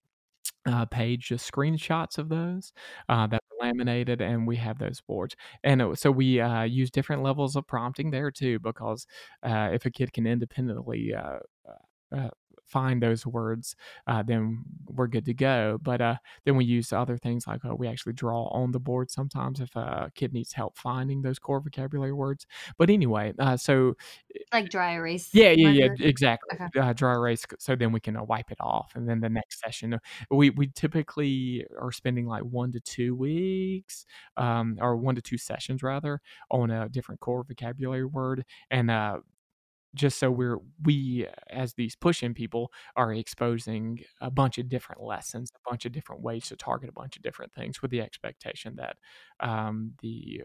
uh, page, just screenshots of those uh, that are laminated, and we have those boards. And it, so we uh, use different levels of prompting there too, because uh, if a kid can independently uh, uh, uh, find those words, uh, then we're good to go. But uh, then we use other things like uh, we actually draw on the board sometimes if a kid needs help finding those core vocabulary words. But anyway, uh, so like dry erase yeah, yeah, yeah, exactly. okay Uh, dry erase, so then we can uh, wipe it off, and then the next session, uh, we we typically are spending like one to two weeks, um, or one to two sessions rather, on a different core vocabulary word, and uh, just so we're we as these push-in people are exposing a bunch of different lessons, a bunch of different ways to target a bunch of different things, with the expectation that um, the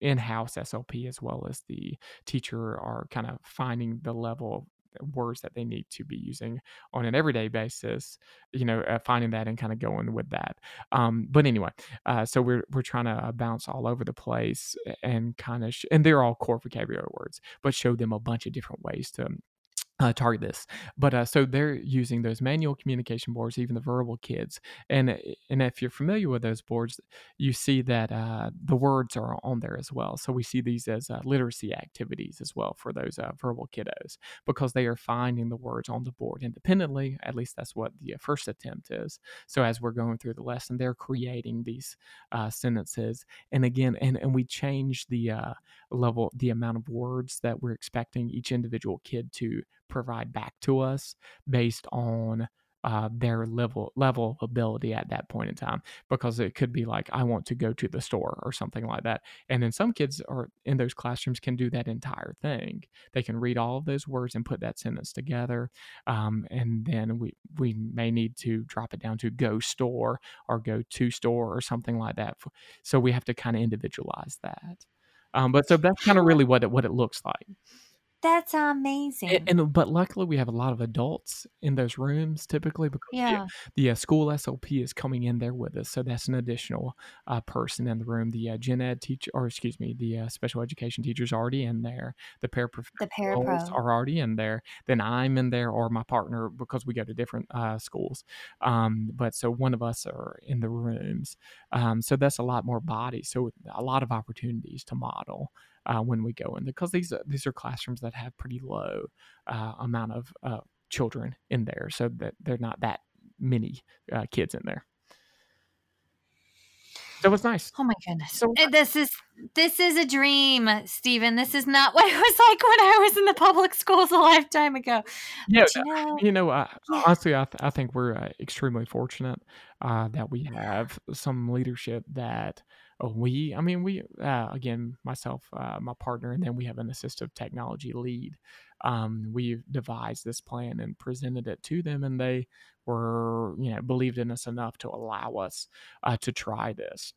in-house SLP as well as the teacher are kind of finding the level words that they need to be using on an everyday basis you know uh, finding that and kind of going with that. Um but anyway uh so we're we're trying to uh, bounce all over the place and kind of sh- and they're all core vocabulary words but show them a bunch of different ways to uh, target this. But uh, so they're using those manual communication boards, even the verbal kids. And uh, and if you're familiar with those boards, you see that uh, the words are on there as well. So we see these as uh, literacy activities as well for those uh, verbal kiddos because they are finding the words on the board independently. At least that's what the first attempt is. So as we're going through the lesson, they're creating these sentences. And again, and, and we change the level, the amount of words that we're expecting each individual kid to provide back to us based on uh, their level level of ability at that point in time because it could be like I want to go to the store or something like that. And then some kids are in those classrooms can do that entire thing. They can read all of those words and put that sentence together um, and then we we may need to drop it down to go store or go to store or something like that so we have to kind of individualize that. Um, but so that's kind of really what it what it looks like that's amazing and but luckily we have a lot of adults in those rooms typically because yeah the uh, school SLP is coming in there with us, so that's an additional uh, person in the room. The uh, gen ed teacher, or excuse me, the uh, special education teacher's already in there. The the parapro are already in there. Then I'm in there, or my partner, because we go to different uh, schools. Um, but so one of us are in the rooms. Um, so that's a lot more bodies. So a lot of opportunities to model uh, when we go in because these are- these are classrooms that have pretty low uh, amount of uh, children in there, so that they're not that many uh, kids in there. So it's nice. Oh my goodness. So This is this is a dream, Stephen. This is not what it was like when I was in the public schools a lifetime ago. yeah, you know, you know, uh, yeah. honestly, I, th- I think we're uh, extremely fortunate uh, that we have some leadership that uh, we, I mean, we, uh, again, myself, uh, my partner, and then we have an assistive technology lead. Um, we've devised this plan and presented it to them, and they were, you know, believed in us enough to allow us uh, to try this.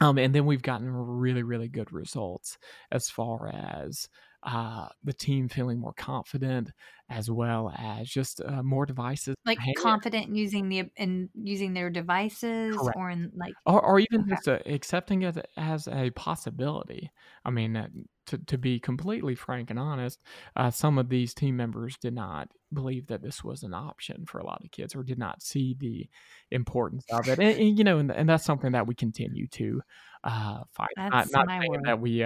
Um, and then we've gotten really, really good results as far as uh, the team feeling more confident, as well as just uh, more devices. like confident in using the in using their devices Correct. or in like or, or even okay. just uh, accepting it as a possibility. I mean, uh, to, to be completely frank and honest, uh, some of these team members did not believe that this was an option for a lot of kids or did not see the importance of it. And, and you know, and, and, that's something that we continue to uh, fight. That's not not saying that we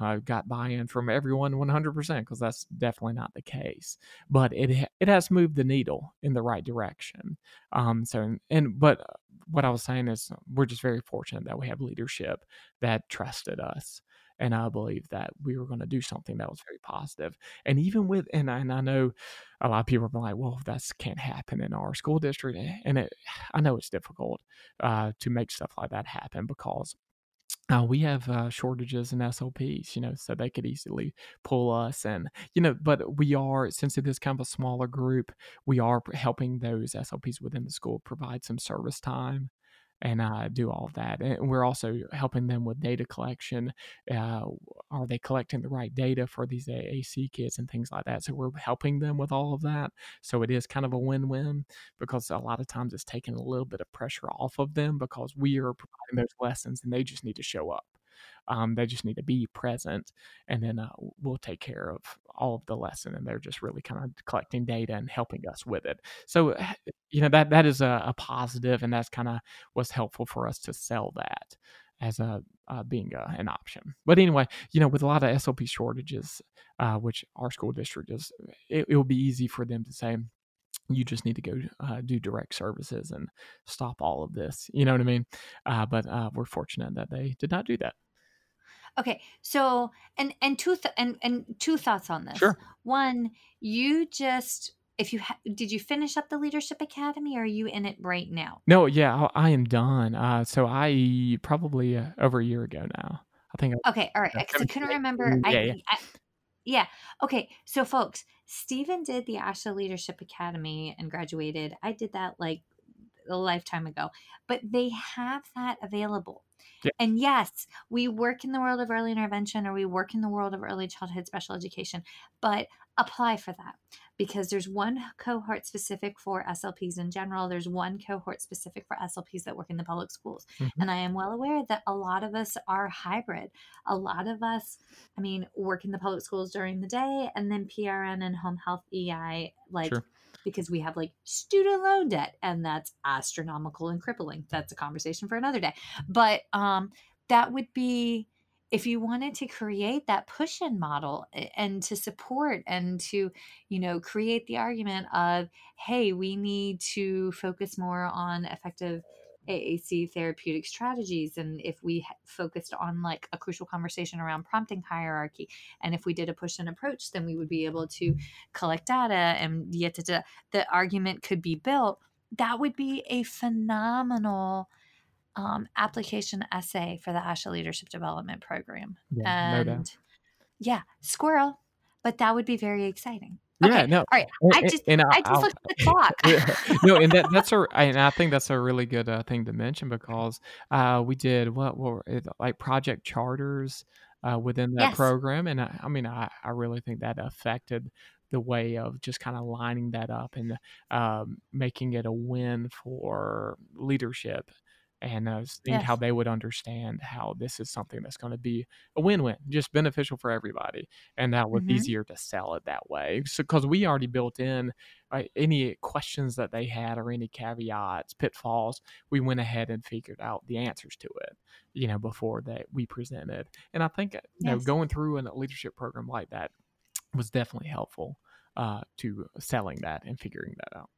uh, got buy-in from everyone 100% because that's definitely not the case but it it has moved the needle in the right direction um so and but uh, what i was saying is we're just very fortunate that we have leadership that trusted us and I believe that we were going to do something that was very positive. And even with, and I, and I know a lot of people are like, well, that can't happen in our school district. And it, I know it's difficult uh, to make stuff like that happen because uh, we have uh, shortages in SLPs, you know, so they could easily pull us. And, you know, but we are, since it is kind of a smaller group, we are helping those SLPs within the school provide some service time and uh, do all of that. And we're also helping them with data collection. Uh, are they collecting the right data for these AAC kids and things like that? So we're helping them with all of that. So it is kind of a win win because a lot of times it's taking a little bit of pressure off of them because we are providing those lessons and they just need to show up. Um, they just need to be present, and then uh, we'll take care of all of the lesson. And they're just really kind of collecting data and helping us with it. So, you know, that that is a, a positive, and that's kind of what's helpful for us to sell that as a uh, being a, an option. But anyway, you know, with a lot of SLP shortages, uh, which our school district is, it, it will be easy for them to say, you just need to go uh, do direct services and stop all of this. You know what I mean? Uh, but uh, we're fortunate that they did not do that. Okay, so and and two th- and and two thoughts on this. Sure. One, you just if you ha- did you finish up the leadership academy or are you in it right now? No, yeah, I I am done. Uh, so I probably uh, over a year ago now. I think. Okay, all right. Because I couldn't remember. Yeah, I, yeah. I, yeah. Okay. So, folks, Stephen did the ASHA Leadership Academy and graduated. I did that like a lifetime ago, but they have that available. Yeah. And yes, we work in the world of early intervention or we work in the world of early childhood special education, but apply for that because there's one cohort specific for SLPs in general. There's one cohort specific for SLPs that work in the public schools. Mm-hmm. And I am well aware that a lot of us are hybrid. A lot of us, I mean, work in the public schools during the day and then PRN and home health EI like sure because we have like student loan debt and that's astronomical and crippling. That's a conversation for another day. But um, that would be if you wanted to create that push in model and to support and to you know create the argument of hey we need to focus more on effective AAC therapeutic strategies. And if we focused on like a crucial conversation around prompting hierarchy, and if we did a push in approach, then we would be able to collect data and yet the argument could be built. That would be a phenomenal um, application essay for the ASHA Leadership Development Program. Yeah, and no yeah, squirrel, but that would be very exciting. Okay. Yeah, no. All right. I just and, I just looked at the clock. no, and that that's a and I think that's a really good uh, thing to mention because uh, we did what what were it, like project charters uh, within that yes. program, and I, I mean I I really think that affected the way of just kind of lining that up and um, making it a win for leadership and uh, seeing yes. how they would understand how this is something that's going to be a win-win, just beneficial for everybody, and that was mm-hmm. easier to sell it that way. So because we already built in uh, any questions that they had or any caveats, pitfalls, we went ahead and figured out the answers to it, you know, before that we presented. And I think uh, you yes. know going through a leadership program like that was definitely helpful uh, to selling that and figuring that out.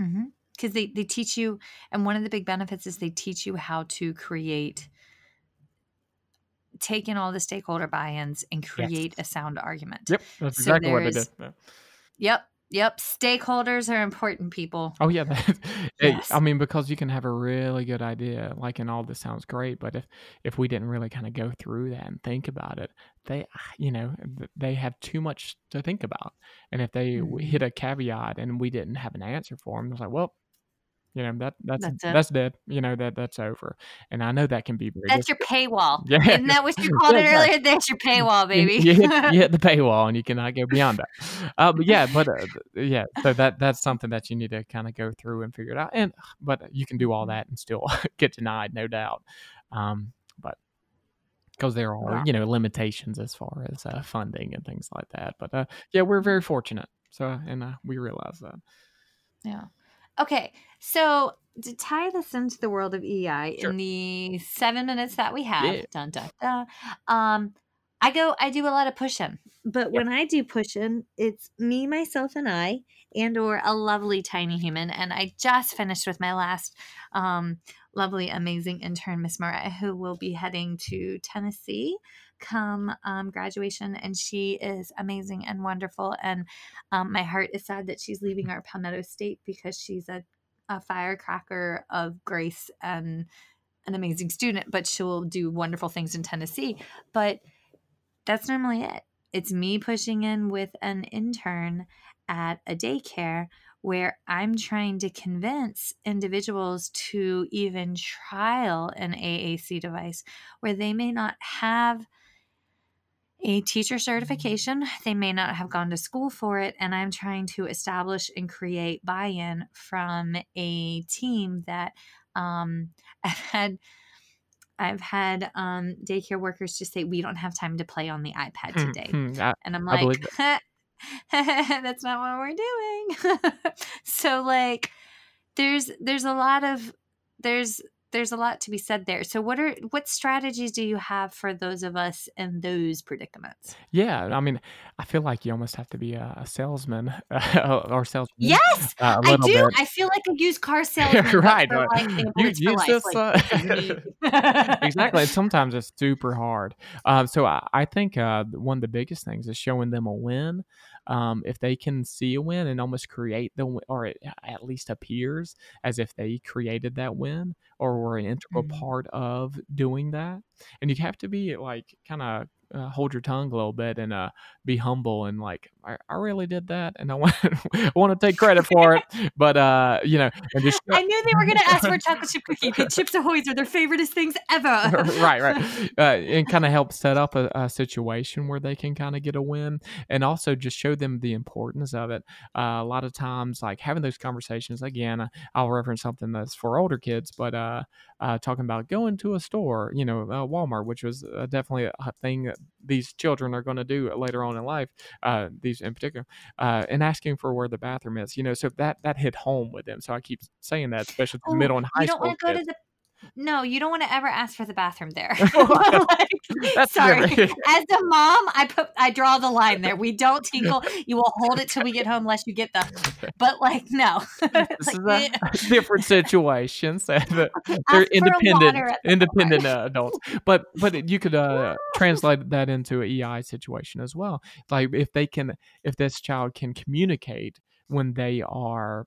Mm-hmm because they, they teach you and one of the big benefits is they teach you how to create take in all the stakeholder buy-ins and create yes. a sound argument yep that's so exactly what they did yeah. yep Yep, stakeholders are important people. Oh yeah, yes. I mean because you can have a really good idea, like, and all this sounds great, but if if we didn't really kind of go through that and think about it, they, you know, they have too much to think about, and if they mm-hmm. hit a caveat and we didn't have an answer for them, it's like, well, you know that that's that's, that's, dead. You know that that's over, and I know that can be very. That's difficult. your paywall. Yeah, isn't that what you called yeah, it earlier? That's your paywall, baby. you, hit, you, hit, the paywall, and you cannot go beyond that. Uh, but yeah, but uh, yeah, so that that's something that you need to kind of go through and figure it out. And but you can do all that and still get denied, no doubt. Um, but because there are Wow. you know limitations as far as uh, funding and things like that. But uh, yeah, we're very fortunate. So and uh, we realize that. Yeah. Okay. So to tie this into the world of EI Sure. in the seven minutes that we have, Yeah. dun dun dun, um, I go, I do a lot of push-in, but when I do push-in, it's me, myself, and I, and or a lovely tiny human. And I just finished with my last um, lovely, amazing intern, Miss Mariah, who will be heading to Tennessee come um, graduation, and she is amazing and wonderful. And um, my heart is sad that she's leaving our Palmetto State because she's a, a firecracker of grace and an amazing student, but she'll do wonderful things in Tennessee. But that's normally it. It's me pushing in with an intern at a daycare where I'm trying to convince individuals to even trial an AAC device where they may not have a teacher certification. They may not have gone to school for it. And I'm trying to establish and create buy in from a team that um, I've had. I've had um, daycare workers just say, We don't have time to play on the iPad Hmm, today. hmm, I- And I'm like, that's not what we're doing. so like there's there's a lot of there's there's a lot to be said there. So what are what strategies do you have for those of us in those predicaments? yeah, I mean, I feel like you almost have to be a, a salesman or salesman. Yes, uh, I do. bit. I feel like a used car salesman. Right, for, right. like, You use this, like, uh, this is me. exactly. And sometimes it's super hard. Um, so I, I think uh, one of the biggest things is showing them a win. Um, if they can see a win and almost create the win, or it at least appears as if they created that win or were an integral Mhm. part of doing that, and you have to be like kind of. Uh, hold your tongue a little bit and uh, be humble and like I, I really did that and I want I want to take credit for it, but uh, you know, and just I knew they were going to ask for a chocolate chip cookie because Chips Ahoy's are their favoriteest things ever. right, right. Uh, and kind of help set up a, a situation where they can kind of get a win and also just show them the importance of it. Uh, a lot of times, like having those conversations, again, uh, I'll reference something that's for older kids, but uh, uh, talking about going to a store, you know, uh, Walmart, which was uh, definitely a thing that these children are going to do later on in life, uh, these in particular, uh, and asking for where the bathroom is, you know, so that that hit home with them. So I keep saying that, especially to Oh, middle and high you don't school want to go to kids. the no you don't want to ever ask for the bathroom there Like, sorry as a mom i put i draw the line there we don't tinkle you will hold it till we get home unless you get the but like no This like, is a different situations. and They're independent, water at the independent uh, adults. But but you could uh, translate that into an EI situation as well. Like if they can, if this child can communicate when they are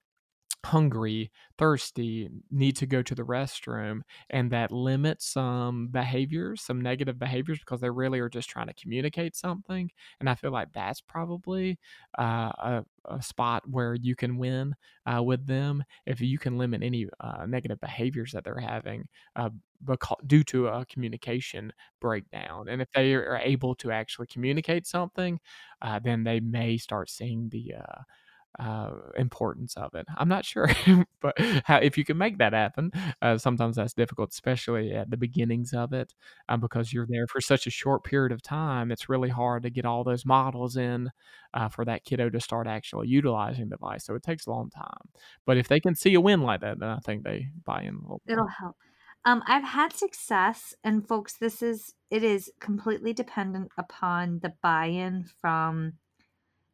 hungry, thirsty, need to go to the restroom, and that limits some behaviors, some negative behaviors, because they really are just trying to communicate something. And I feel like that's probably uh, a, a spot where you can win uh, with them if you can limit any uh, negative behaviors that they're having uh, because, due to a communication breakdown. And if they are able to actually communicate something, uh, then they may start seeing the uh, importance of it. I'm not sure, but how, if you can make that happen, uh, sometimes that's difficult, especially at the beginnings of it, um, because you're there for such a short period of time. It's really hard to get all those models in uh, for that kiddo to start actually utilizing the device. So it takes a long time. But if they can see a win like that, then I think they buy in a little. it'll help um i've had success and folks this is it is completely dependent upon the buy-in from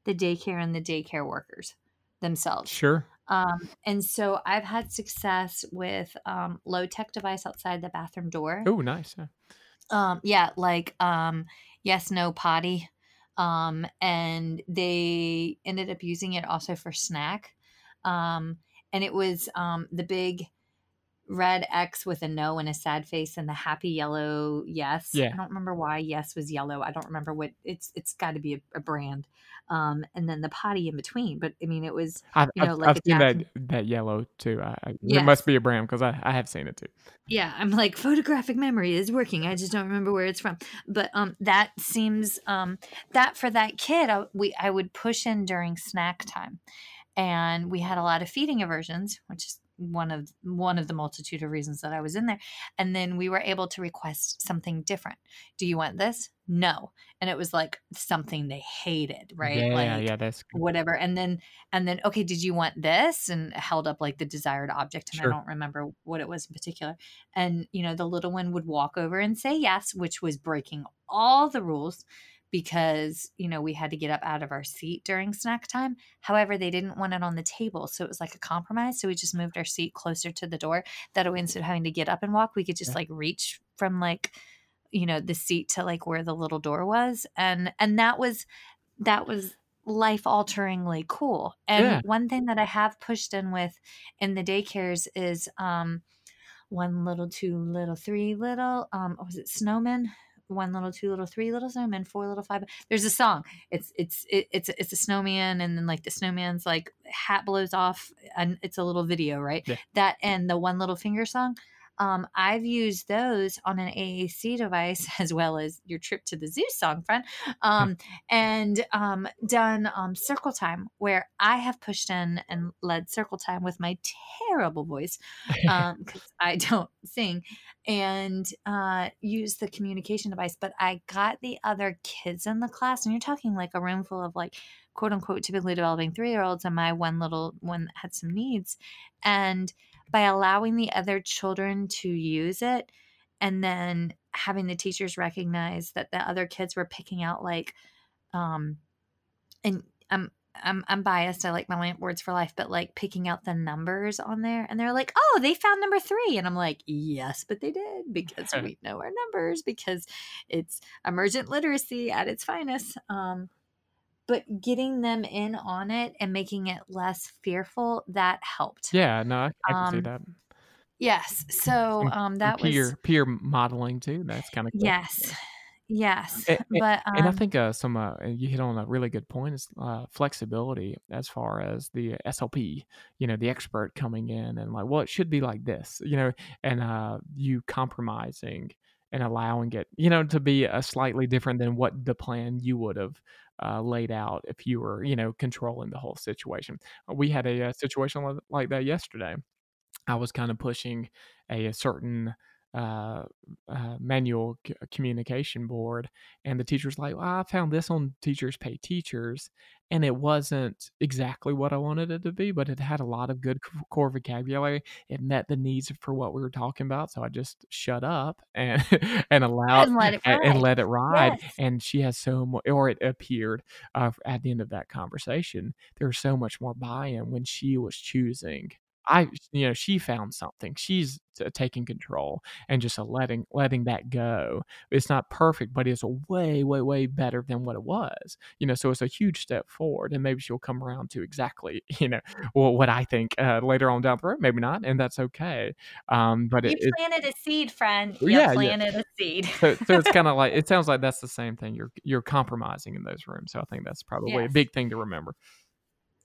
the daycare and the daycare workers themselves Sure. Um, and so I've had success with um, low tech device outside the bathroom door. Oh, nice. yeah. Um, yeah, like um, yes, no potty. Um, and they ended up using it also for snack. Um, and it was um, the big red X with a no and a sad face and the happy yellow yes. Yeah. I don't remember why yes was yellow. I don't remember what it's it's got to be a, a brand. Um, and then the potty in between. But I mean, it was I've, you know, I've, like I've seen that that yellow too. I, I, It Yes. must be a brand because I, I have seen it too. yeah i'm like photographic memory is working i just don't remember where it's from but um that seems um that for that kid I, we i would push in during snack time and we had a lot of feeding aversions which is one of one of the multitude of reasons that I was in there. And then we were able to request something different. Do you want this? No. And it was like something they hated, right? Yeah, like yeah, that's good. whatever. And then and then okay, did you want this? And held up like the desired object and Sure. I don't remember what it was in particular. And you know, the little one would walk over and say yes, which was breaking all the rules because you know we had to get up out of our seat during snack time however they didn't want it on the table so it was like a compromise so we just moved our seat closer to the door that way instead of having to get up and walk we could just Yeah. like reach from like you know the seat to like where the little door was and and that was that was life alteringly cool and Yeah. one thing that i have pushed in with in the daycares is um one little two little three little um was it snowmen one little two little three little snowmen four little five there's a song it's it's it, it's it's a snowman and then like the snowman's like hat blows off and it's a little video right Yeah. that and the one little finger song um, I've used those on an AAC device as well as your trip to the zoo song, friend, um, and um, done um, circle time where I have pushed in and led circle time with my terrible voice because I don't sing and uh, use the communication device. But I got the other kids in the class, and you're talking like a room full of like quote unquote typically developing three year olds, and my one little one that had some needs. And by allowing the other children to use it and then having the teachers recognize that the other kids were picking out like um and I'm I'm I'm biased. I like my words for life, but like picking out the numbers on there, and they're like, "Oh, they found number three. and I'm like, "Yes, but they did because we know our numbers because it's emergent literacy at its finest." Um, but getting them in on it and making it less fearful that helped. yeah, no, I, I can see Um, that. Yes. So um, and that was peer peer modeling too. That's kind of cool. yes, yes. A- a- But um, And I think uh, some uh, you hit on a really good point is uh, flexibility as far as the SLP, you know, the expert coming in and like, well, it should be like this, you know, and uh, you compromising and allowing it, you know, to be a slightly different than what the plan you would have uh, laid out if you were, you know, controlling the whole situation. We had a, uh situation like that yesterday. I was kind of pushing a, a certain uh, uh, manual c- communication board, and the teacher's like, well, "I found this on Teachers Pay Teachers, and it wasn't exactly what I wanted it to be, but it had a lot of good c- core vocabulary. It met the needs for what we were talking about, so I just shut up and and allowed and let it ride. and let it ride. Yes. And she has so much, or it appeared uh, at the end of that conversation, there was so much more buy-in when she was choosing. I, you know, she found something. She's taking control and just uh, letting letting that go. It's not perfect, but it's way, way, way better than what it was. You know, so it's a huge step forward, and maybe she'll come around to exactly, you know, well, what I think uh, later on down the road. Maybe not, and that's okay. Um, but You it, it planted a seed, friend. You yeah, yeah. planted a seed. so, so it's kind of like it sounds like that's the same thing. You're you're compromising in those rooms. So I think that's probably a big thing to remember.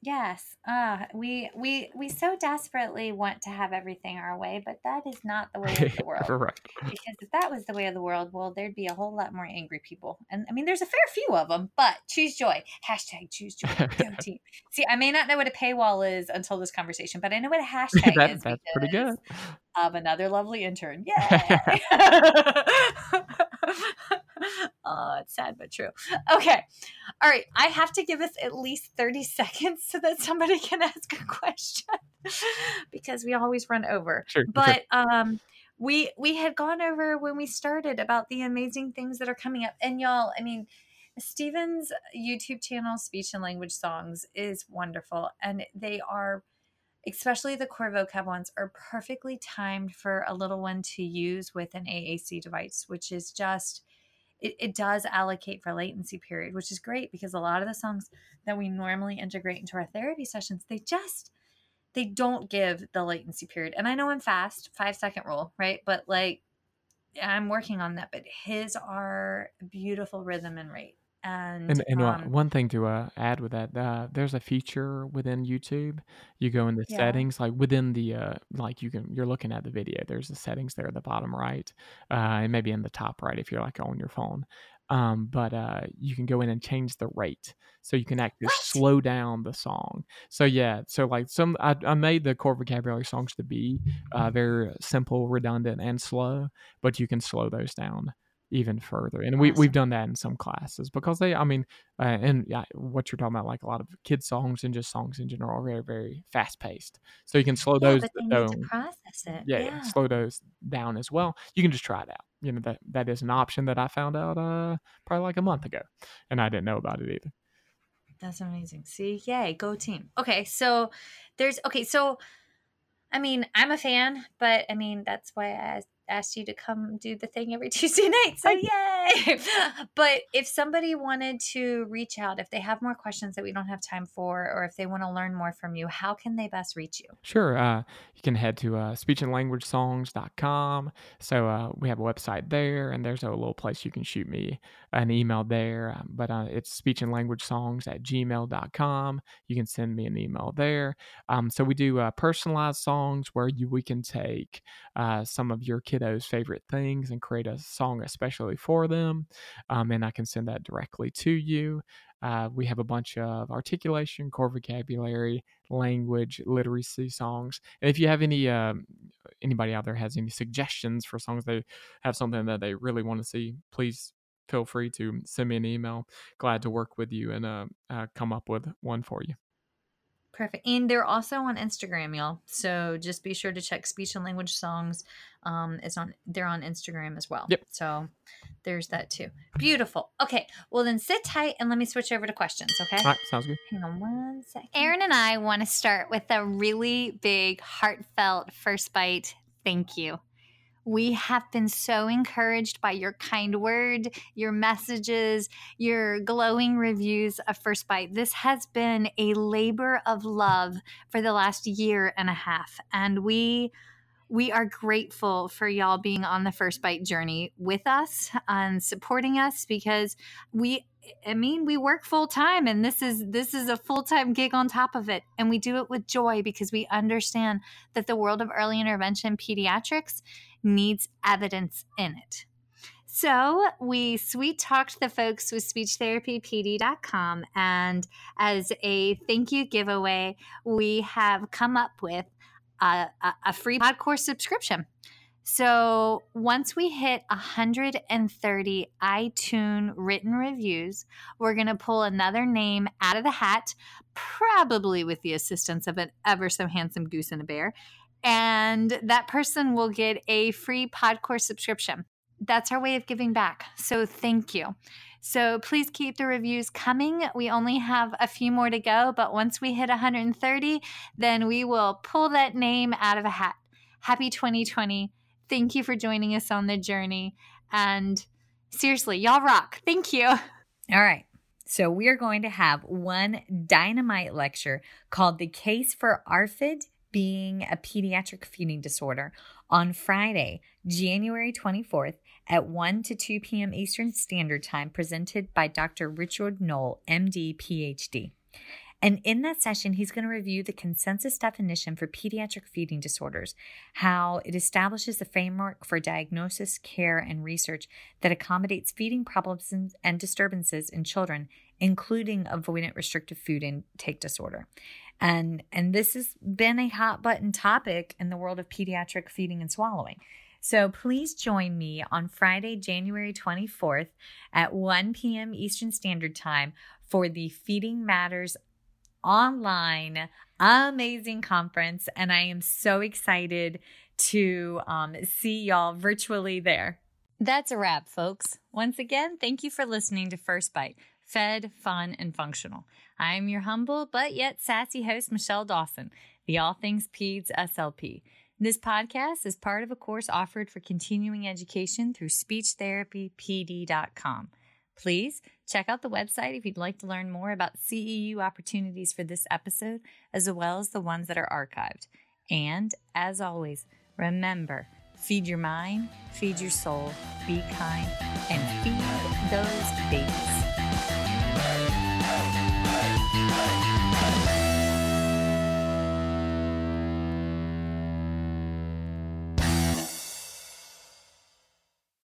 Yes. Uh, we we we so desperately want to have everything our way, but that is not the way of the world. right. Because if that was the way of the world, well, there'd be a whole lot more angry people. And I mean, there's a fair few of them, but choose joy. Hashtag choose joy. Team. See, I may not know what a paywall is until this conversation, but I know what a hashtag that, is that's pretty good. of another lovely intern. Yay! oh, it's sad but true. Okay. All right. I have to give us at least 30 seconds so that somebody can ask a question because we always run over. Sure. But um we we had gone over when we started about the amazing things that are coming up. And y'all, I mean, Steven's YouTube channel, Speech and Language Songs, is wonderful. And they are especially the core vocab ones, are perfectly timed for a little one to use with an AAC device, which is just, it, it does allocate for latency period, which is great because a lot of the songs that we normally integrate into our therapy sessions, they just, they don't give the latency period. And I know I'm fast, five second rule, right? But like, I'm working on that, but his are beautiful rhythm and rate. And, And, and uh, um, one thing to uh, add with that, uh, there's a feature within YouTube. You go in the Yeah. settings, like within the, uh, like you can, you're looking at the video. There's the settings there at the bottom right, uh, and maybe in the top right if you're like on your phone. um, but uh, you can go in and change the rate, so you can actually What? slow down the song. So yeah, so like some I, I made the core vocabulary songs to be uh, very simple, redundant, and slow, but you can slow those down even further. And we Awesome. we've done that in some classes because they, I mean, uh, and yeah, what you're talking about, like a lot of kids songs and just songs in general, are very very fast paced. So you can slow Yeah, those but they need down. to process it. Yeah, yeah, Yeah. slow those down as well. You can just try it out. You know that that is an option that I found out uh probably like a month ago, and I didn't know about it either. That's amazing. See, yay, go team. Okay, so there's okay, so I mean, I'm a fan, but I mean, that's why I asked- you to come do the thing every Tuesday night. So yay! but if somebody wanted to reach out, if they have more questions that we don't have time for, or if they want to learn more from you, how can they best reach you? Sure. Uh, you can head to uh, speechandlanguagesongs.com. So uh, we have a website there, and there's a little place you can shoot me an email there. Um, but uh, it's speechandlanguagesongs at gmail.com. You can send me an email there. Um, so we do uh, personalized songs where you we can take uh, some of your kiddos' favorite things and create a song especially for them. Um, and I can send that directly to you. Uh, we have a bunch of articulation, core vocabulary, language, literacy songs. And if you have any, um, anybody out there has any suggestions for songs, they have something that they really want to see, please feel free to send me an email. Glad to work with you and uh, uh, come up with one for you. Perfect. And they're also on Instagram, y'all. So just be sure to check speech and language songs. Um, it's on they're on Instagram as well. Yep. So there's that too. Beautiful. Okay. Well then sit tight and let me switch over to questions. Okay. All right, sounds good. Hang on one second. Aaron and I want to start with a really big, heartfelt first bite thank you. We have been so encouraged by your kind word, your messages, your glowing reviews of First Bite. This has been a labor of love for the last year and a half, and we we are grateful for y'all being on the First Bite journey with us and supporting us because we I mean, we work full time and this is this is a full-time gig on top of it and we do it with joy because we understand that the world of early intervention pediatrics needs evidence in it. So, we sweet talked the folks with speechtherapypd.com and as a thank you giveaway, we have come up with a, a, a free pod course subscription. So once we hit 130 iTunes written reviews, we're going to pull another name out of the hat, probably with the assistance of an ever so handsome goose and a bear. And that person will get a free Podcore subscription. That's our way of giving back. So thank you. So please keep the reviews coming. We only have a few more to go, but once we hit 130, then we will pull that name out of a hat. Happy 2020. Thank you for joining us on the journey. And seriously, y'all rock. Thank you. All right. So we are going to have one dynamite lecture called The Case for ARFID being a pediatric feeding disorder on Friday, January 24th at 1 to 2 p.m. Eastern Standard Time, presented by Dr. Richard Noel, MD, PhD. And in that session, he's going to review the consensus definition for pediatric feeding disorders, how it establishes the framework for diagnosis, care, and research that accommodates feeding problems and disturbances in children, including avoidant restrictive food intake disorder. And, and this has been a hot button topic in the world of pediatric feeding and swallowing. So please join me on Friday, January 24th at 1 p.m. Eastern Standard Time for the Feeding Matters online amazing conference. And I am so excited to um, see y'all virtually there. That's a wrap, folks. Once again, thank you for listening to First Bite Fed, Fun, and Functional. I am your humble but yet sassy host, Michelle Dawson, the All Things Peds SLP. This podcast is part of a course offered for continuing education through speechtherapypd.com. Please check out the website if you'd like to learn more about CEU opportunities for this episode, as well as the ones that are archived. And as always, remember feed your mind, feed your soul, be kind, and feed those babies.